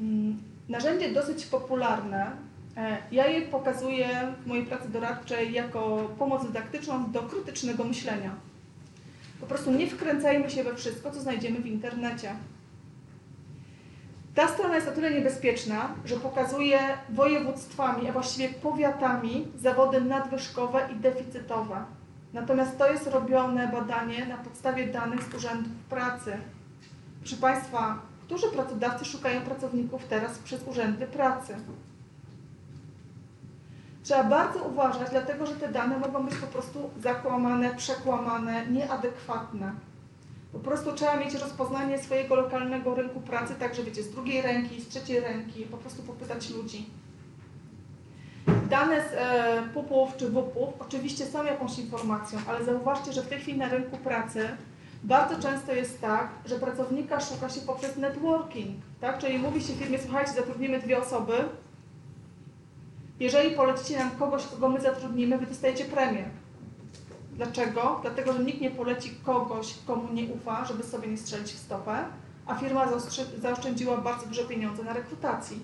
Mm, Narzędzie dosyć popularne. E, Ja je pokazuję w mojej pracy doradczej jako pomoc dydaktyczną do krytycznego myślenia. Po prostu nie wkręcajmy się we wszystko, co znajdziemy w internecie. Ta strona jest o tyle niebezpieczna, że pokazuje województwami, a właściwie powiatami zawody nadwyżkowe i deficytowe. Natomiast to jest robione badanie na podstawie danych z urzędów pracy. Proszę Państwa, którzy pracodawcy szukają pracowników teraz przez urzędy pracy? Trzeba bardzo uważać, dlatego że te dane mogą być po prostu zakłamane, przekłamane, nieadekwatne. Po prostu trzeba mieć rozpoznanie swojego lokalnego rynku pracy, także wiecie, z drugiej ręki, z trzeciej ręki, po prostu popytać ludzi. Dane z e, czy WUP-ów oczywiście są jakąś informacją, ale zauważcie, że w tej chwili na rynku pracy bardzo często jest tak, że pracownika szuka się poprzez networking, tak? Czyli mówi się firmie, słuchajcie, zatrudnimy dwie osoby, jeżeli polecicie nam kogoś, kogo my zatrudnimy, wy dostajecie premię. Dlaczego? Dlatego, że nikt nie poleci kogoś, komu nie ufa, żeby sobie nie strzelić w stopę, a firma zaoszczędziła bardzo duże pieniądze na rekrutacji.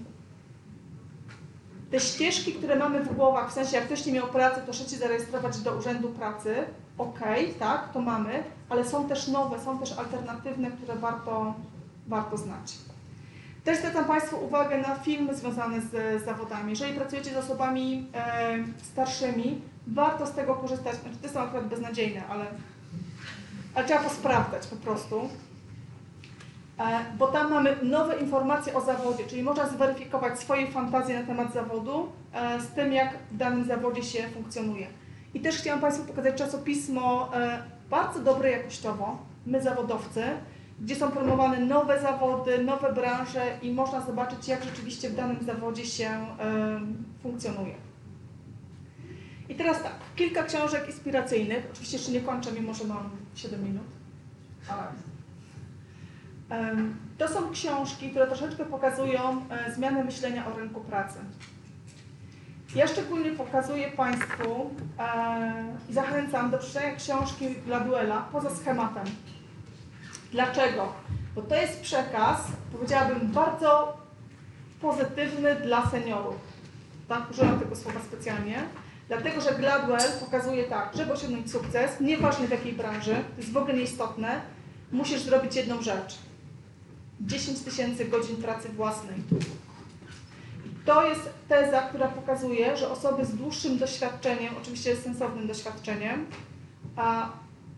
Te ścieżki, które mamy w głowach, w sensie jak ktoś nie miał pracy, to szybciej zarejestrować do Urzędu Pracy, okej, tak, to mamy, ale są też nowe, są też alternatywne, które warto, warto znać. Też zwracam Państwu uwagę na filmy związane z zawodami. Jeżeli pracujecie z osobami e, starszymi, warto z tego korzystać. Znaczy, te są akurat beznadziejne, ale, ale trzeba posprawdzać po prostu. E, bo tam mamy nowe informacje o zawodzie, czyli można zweryfikować swoje fantazje na temat zawodu e, z tym, jak w danym zawodzie się funkcjonuje. I też chciałam Państwu pokazać czasopismo e, bardzo dobre jakościowo, My Zawodowcy, gdzie są promowane nowe zawody, nowe branże i można zobaczyć, jak rzeczywiście w danym zawodzie się funkcjonuje. I teraz tak, kilka książek inspiracyjnych. Oczywiście jeszcze nie kończę, mimo że mam 7 minut. To są książki, które troszeczkę pokazują e, zmianę myślenia o rynku pracy. Ja szczególnie pokazuję Państwu e, i zachęcam do przeczytania książki Gladuela poza schematem. Dlaczego? Bo to jest przekaz, powiedziałabym, bardzo pozytywny dla seniorów. Tak, użyłam tego słowa specjalnie. Dlatego, że Gladwell pokazuje tak, żeby osiągnąć sukces, nieważne w jakiej branży, to jest w ogóle nieistotne, musisz zrobić jedną rzecz. 10 tysięcy godzin pracy własnej. To jest teza, która pokazuje, że osoby z dłuższym doświadczeniem, oczywiście sensownym doświadczeniem,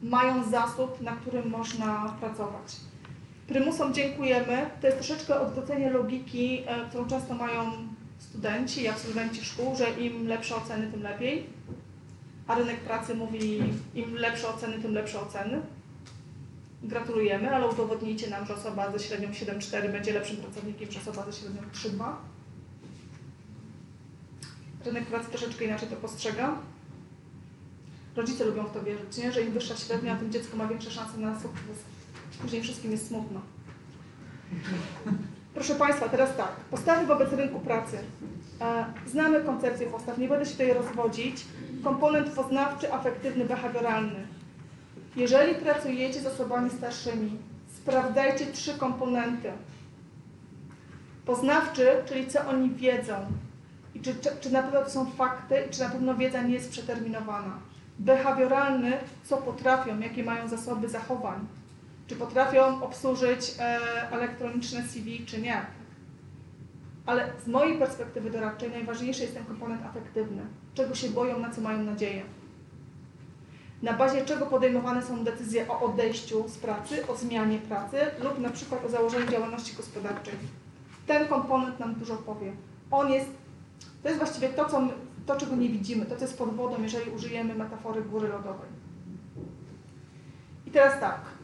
mają zasób, na którym można pracować. Prymusom dziękujemy. To jest troszeczkę odwrócenie logiki, e, którą często mają studenci i absolwenci szkół, że im lepsze oceny, tym lepiej. A rynek pracy mówi, im lepsze oceny, tym lepsze oceny. Gratulujemy, ale udowodnijcie nam, że osoba ze średnią 7,4 będzie lepszym pracownikiem niż osoba ze średnią 3,2. Rynek pracy troszeczkę inaczej to postrzega. Rodzice lubią w to wierzyć, nie? że im wyższa średnia, tym dziecko ma większe szanse na sukces. Później wszystkim jest smutno. Proszę Państwa, teraz tak. Postawy wobec rynku pracy. E, znamy koncepcję postaw, nie będę się tutaj rozwodzić. Komponent poznawczy, afektywny, behawioralny. Jeżeli pracujecie z osobami starszymi, sprawdzajcie trzy komponenty. Poznawczy, czyli co oni wiedzą i czy, czy, czy na pewno to są fakty i czy na pewno wiedza nie jest przeterminowana. Behawioralny, co potrafią, jakie mają zasoby zachowań. Czy potrafią obsłużyć e, elektroniczne CV, czy nie. Ale z mojej perspektywy doradczej najważniejszy jest ten komponent afektywny. Czego się boją, na co mają nadzieję na bazie czego podejmowane są decyzje o odejściu z pracy, o zmianie pracy lub na przykład o założeniu działalności gospodarczej. Ten komponent nam dużo powie. On jest, to jest właściwie to, co my, to czego nie widzimy, to, co jest pod wodą, jeżeli użyjemy metafory góry lodowej. I teraz tak.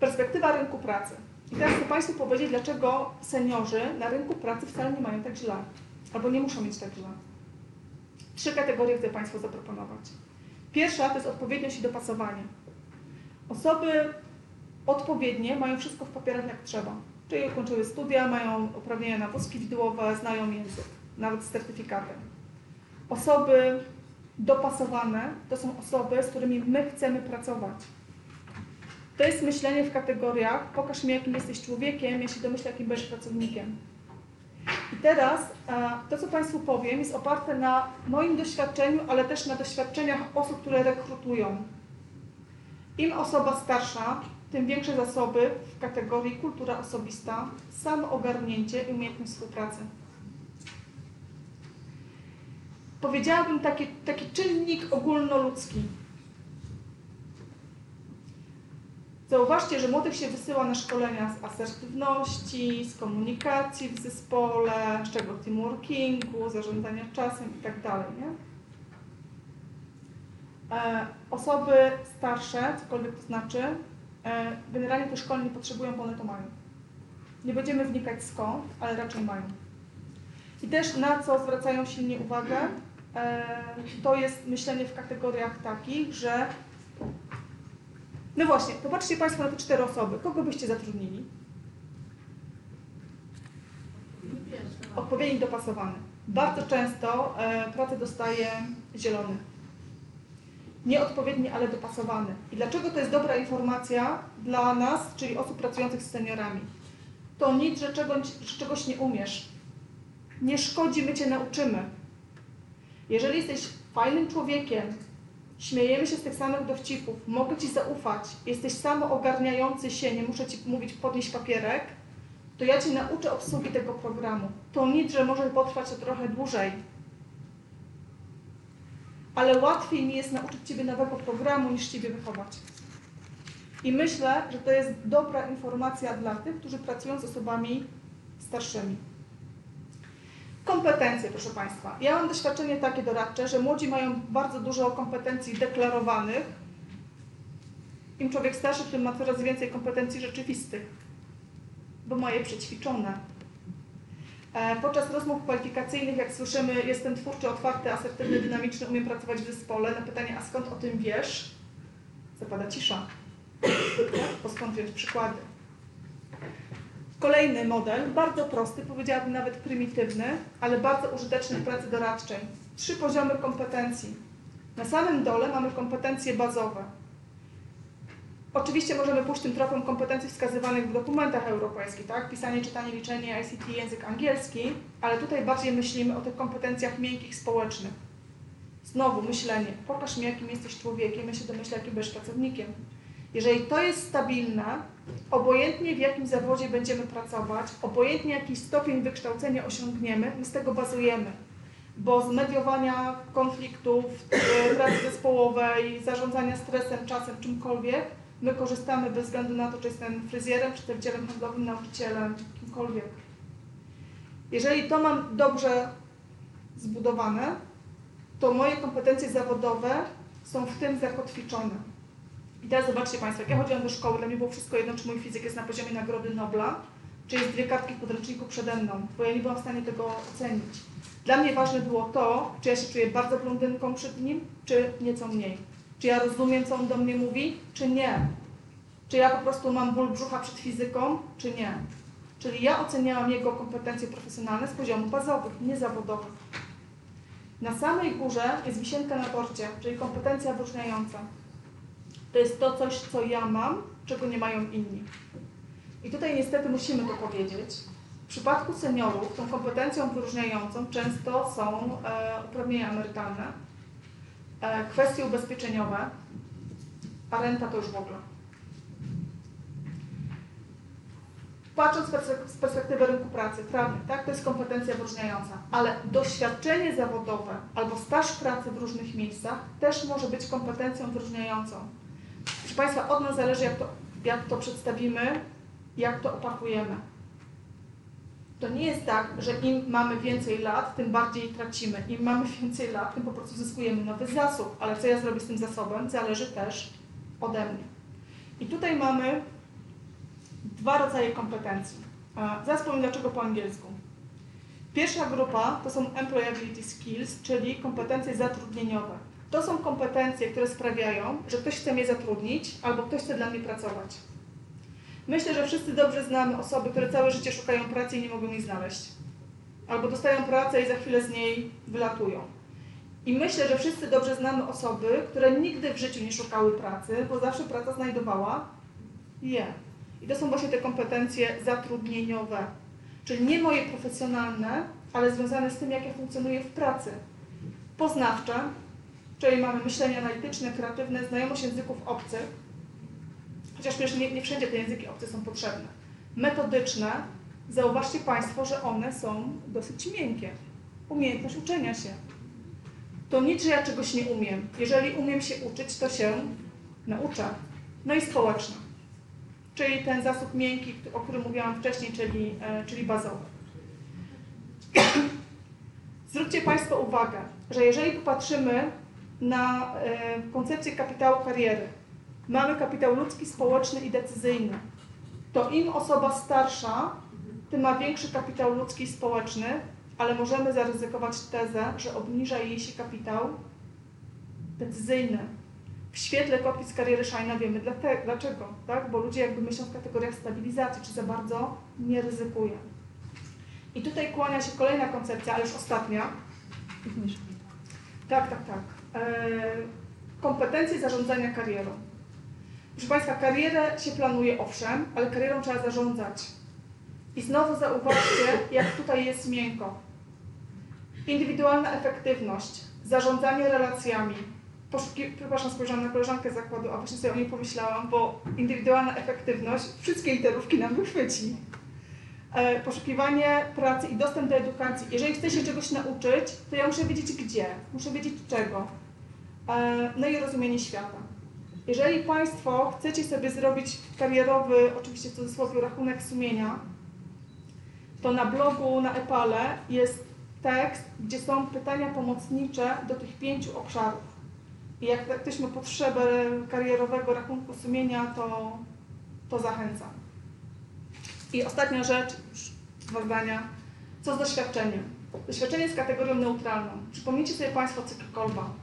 Perspektywa rynku pracy. I teraz chcę Państwu powiedzieć, dlaczego seniorzy na rynku pracy wcale nie mają tak źle, albo nie muszą mieć tak źle. Trzy kategorie chcę Państwu zaproponować. Pierwsza to jest odpowiedniość i dopasowanie. Osoby odpowiednie mają wszystko w papierach jak trzeba. Czyli ukończyły studia, mają uprawnienia na wózki widłowe, znają język, nawet z certyfikatem. Osoby dopasowane to są osoby, z którymi my chcemy pracować. To jest myślenie w kategoriach pokaż mi, jakim jesteś człowiekiem, ja się domyślę, jakim będziesz pracownikiem. I teraz e, to, co Państwu powiem, jest oparte na moim doświadczeniu, ale też na doświadczeniach osób, które rekrutują. Im osoba starsza, tym większe zasoby w kategorii kultura osobista, samoogarnięcie i umiejętność współpracy. Powiedziałabym taki, taki czynnik ogólnoludzki. Zauważcie, że młodych się wysyła na szkolenia z asertywności, z komunikacji w zespole, z czego teamworkingu, zarządzania czasem itd. Tak nie? E, osoby starsze, cokolwiek to znaczy, e, generalnie tych szkoleń nie potrzebują, bo one to mają. Nie będziemy wnikać skąd, ale raczej mają. I też na co zwracają silnie uwagę, to jest myślenie w kategoriach takich, że no właśnie, popatrzcie Państwo na te cztery osoby. Kogo byście zatrudnili? Odpowiedni dopasowany. Bardzo często e, pracę dostaje zielony. Nieodpowiedni, ale dopasowany. I dlaczego to jest dobra informacja dla nas, czyli osób pracujących z seniorami? To nic, że czegoś, że czegoś nie umiesz. Nie szkodzi, my Cię nauczymy. Jeżeli jesteś fajnym człowiekiem, Śmiejemy się z tych samych dowcipów. Mogę Ci zaufać. Jesteś samo ogarniający się, nie muszę Ci mówić podnieść papierek. To ja Cię nauczę obsługi tego programu. To nic, że może potrwać to trochę dłużej. Ale łatwiej mi jest nauczyć Ciebie nowego programu, niż Ciebie wychować. I myślę, że to jest dobra informacja dla tych, którzy pracują z osobami starszymi. Kompetencje, proszę Państwa. Ja mam doświadczenie takie doradcze, że młodzi mają bardzo dużo kompetencji deklarowanych. Im człowiek starszy, tym ma coraz więcej kompetencji rzeczywistych, bo ma je przećwiczone. E, podczas rozmów kwalifikacyjnych, jak słyszymy, jestem twórczy, otwarty, asertywny, dynamiczny, umiem pracować w zespole. Na pytanie, a skąd o tym wiesz? Zapada cisza. Bo skąd wziąć przykłady? Kolejny model, bardzo prosty, powiedziałabym nawet prymitywny, ale bardzo użyteczny w pracy doradczej. Trzy poziomy kompetencji. Na samym dole mamy kompetencje bazowe. Oczywiście możemy pójść tym tropem kompetencji wskazywanych w dokumentach europejskich, tak? Pisanie, czytanie, liczenie, ICT, język angielski, ale tutaj bardziej myślimy o tych kompetencjach miękkich, społecznych. Znowu myślenie, pokaż mi, jakim jesteś człowiekiem, ja się domyślę, jakim będziesz pracownikiem. Jeżeli to jest stabilne, obojętnie w jakim zawodzie będziemy pracować, obojętnie jaki stopień wykształcenia osiągniemy, my z tego bazujemy. bo z mediowania konfliktów, e, pracy zespołowej, zarządzania stresem, czasem, czymkolwiek, my korzystamy bez względu na to, czy jestem fryzjerem, przedstawicielem handlowym, nauczycielem, kimkolwiek. Jeżeli to mam dobrze zbudowane, to moje kompetencje zawodowe są w tym zakotwiczone. I teraz zobaczcie Państwo, jak ja chodziłam do szkoły, dla mnie było wszystko jedno, czy mój fizyk jest na poziomie Nagrody Nobla, czy jest dwie kartki w podręczniku przede mną, bo ja nie byłam w stanie tego ocenić. Dla mnie ważne było to, czy ja się czuję bardzo blondynką przed nim, czy nieco mniej. Czy ja rozumiem, co on do mnie mówi, czy nie. Czy ja po prostu mam ból brzucha przed fizyką, czy nie. Czyli ja oceniałam jego kompetencje profesjonalne z poziomu bazowych, nie zawodowych. Na samej górze jest wisienka na torcie, czyli kompetencja wyróżniająca. To jest to coś, co ja mam, czego nie mają inni. I tutaj niestety musimy to powiedzieć. W przypadku seniorów tą kompetencją wyróżniającą często są e, uprawnienia emerytalne, e, kwestie ubezpieczeniowe, a renta to już w ogóle. Patrząc z perspektywy rynku pracy, prawnie, tak, to jest kompetencja wyróżniająca, ale doświadczenie zawodowe albo staż pracy w różnych miejscach też może być kompetencją wyróżniającą. Proszę Państwa, od nas zależy, jak to, jak to przedstawimy, jak to opakujemy. To nie jest tak, że im mamy więcej lat, tym bardziej tracimy. Im mamy więcej lat, tym po prostu zyskujemy nowy zasób. Ale co ja zrobię z tym zasobem, zależy też ode mnie. I tutaj mamy dwa rodzaje kompetencji. Zaraz powiem dlaczego po angielsku. Pierwsza grupa to są employability skills, czyli kompetencje zatrudnieniowe. To są kompetencje, które sprawiają, że ktoś chce mnie zatrudnić albo ktoś chce dla mnie pracować. Myślę, że wszyscy dobrze znamy osoby, które całe życie szukają pracy i nie mogą jej znaleźć. Albo dostają pracę i za chwilę z niej wylatują. I myślę, że wszyscy dobrze znamy osoby, które nigdy w życiu nie szukały pracy, bo zawsze praca znajdowała je. I to są właśnie te kompetencje zatrudnieniowe, czyli nie moje profesjonalne, ale związane z tym, jak ja funkcjonuję w pracy. Poznawcze, czyli mamy myślenie analityczne, kreatywne, znajomość języków obcych, chociaż przecież nie, nie wszędzie te języki obce są potrzebne. Metodyczne, zauważcie Państwo, że one są dosyć miękkie. Umiejętność uczenia się. To nic, że ja czegoś nie umiem. Jeżeli umiem się uczyć, to się nauczę. No i społeczne czyli ten zasób miękki, o którym mówiłam wcześniej, czyli, e, czyli bazowy. Zwróćcie Państwo uwagę, że jeżeli popatrzymy na e, koncepcję kapitału kariery, mamy kapitał ludzki, społeczny i decyzyjny, to im osoba starsza, tym ma większy kapitał ludzki i społeczny, ale możemy zaryzykować tezę, że obniża jej się kapitał decyzyjny, w świetle kopii z kariery Shina wiemy dlaczego, tak? bo ludzie jakby myślą w kategoriach stabilizacji, czy za bardzo nie ryzykują. I tutaj kłania się kolejna koncepcja, ale już ostatnia. Tak, tak, tak. Eee, kompetencje zarządzania karierą. Proszę Państwa, karierę się planuje owszem, ale karierą trzeba zarządzać. I znowu zauważcie, jak tutaj jest miękko. Indywidualna efektywność, zarządzanie relacjami, poszuki... przepraszam, spojrzałam na koleżankę z zakładu, a właśnie sobie o niej pomyślałam, bo indywidualna efektywność wszystkie literówki nam wychwyci. E, poszukiwanie pracy i dostęp do edukacji. Jeżeli chcę się czegoś nauczyć, to ja muszę wiedzieć gdzie, muszę wiedzieć czego. E, no i rozumienie świata. Jeżeli Państwo chcecie sobie zrobić karierowy, oczywiście w cudzysłowie, rachunek sumienia, to na blogu, na Epale jest tekst, gdzie są pytania pomocnicze do tych pięciu obszarów. I jak ktoś ma potrzebę karierowego rachunku sumienia, to, to zachęcam. I ostatnia rzecz, już dwa zdania. Co z doświadczeniem? Doświadczenie jest kategorią neutralną. Przypomnijcie sobie Państwo cykl Kolba.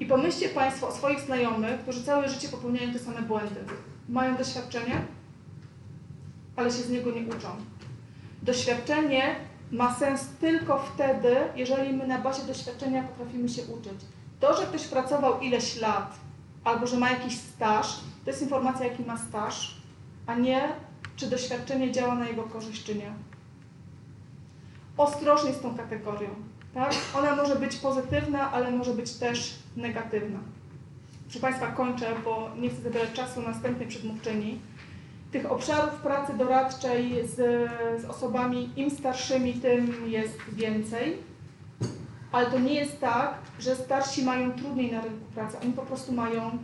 I pomyślcie Państwo o swoich znajomych, którzy całe życie popełniają te same błędy. Mają doświadczenie, ale się z niego nie uczą. Doświadczenie ma sens tylko wtedy, jeżeli my na bazie doświadczenia potrafimy się uczyć. To, że ktoś pracował ileś lat albo że ma jakiś staż, to jest informacja, jaki ma staż, a nie czy doświadczenie działa na jego korzyść, czy nie. Ostrożnie z tą kategorią. Tak? Ona może być pozytywna, ale może być też negatywna. Proszę Państwa, kończę, bo nie chcę zabierać czasu następnej przedmówczyni. Tych obszarów pracy doradczej z, z osobami im starszymi, tym jest więcej. Ale to nie jest tak, że starsi mają trudniej na rynku pracy. Oni po prostu mają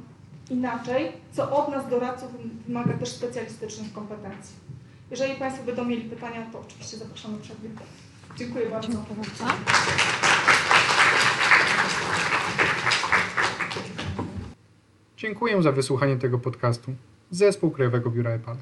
inaczej, co od nas doradców wymaga też specjalistycznych kompetencji. Jeżeli Państwo będą mieli pytania, to oczywiście zapraszamy przed Dziękuję bardzo. Dziękuję bardzo. Dziękuję za wysłuchanie tego podcastu. Zespół Krajowego Biura EPAL.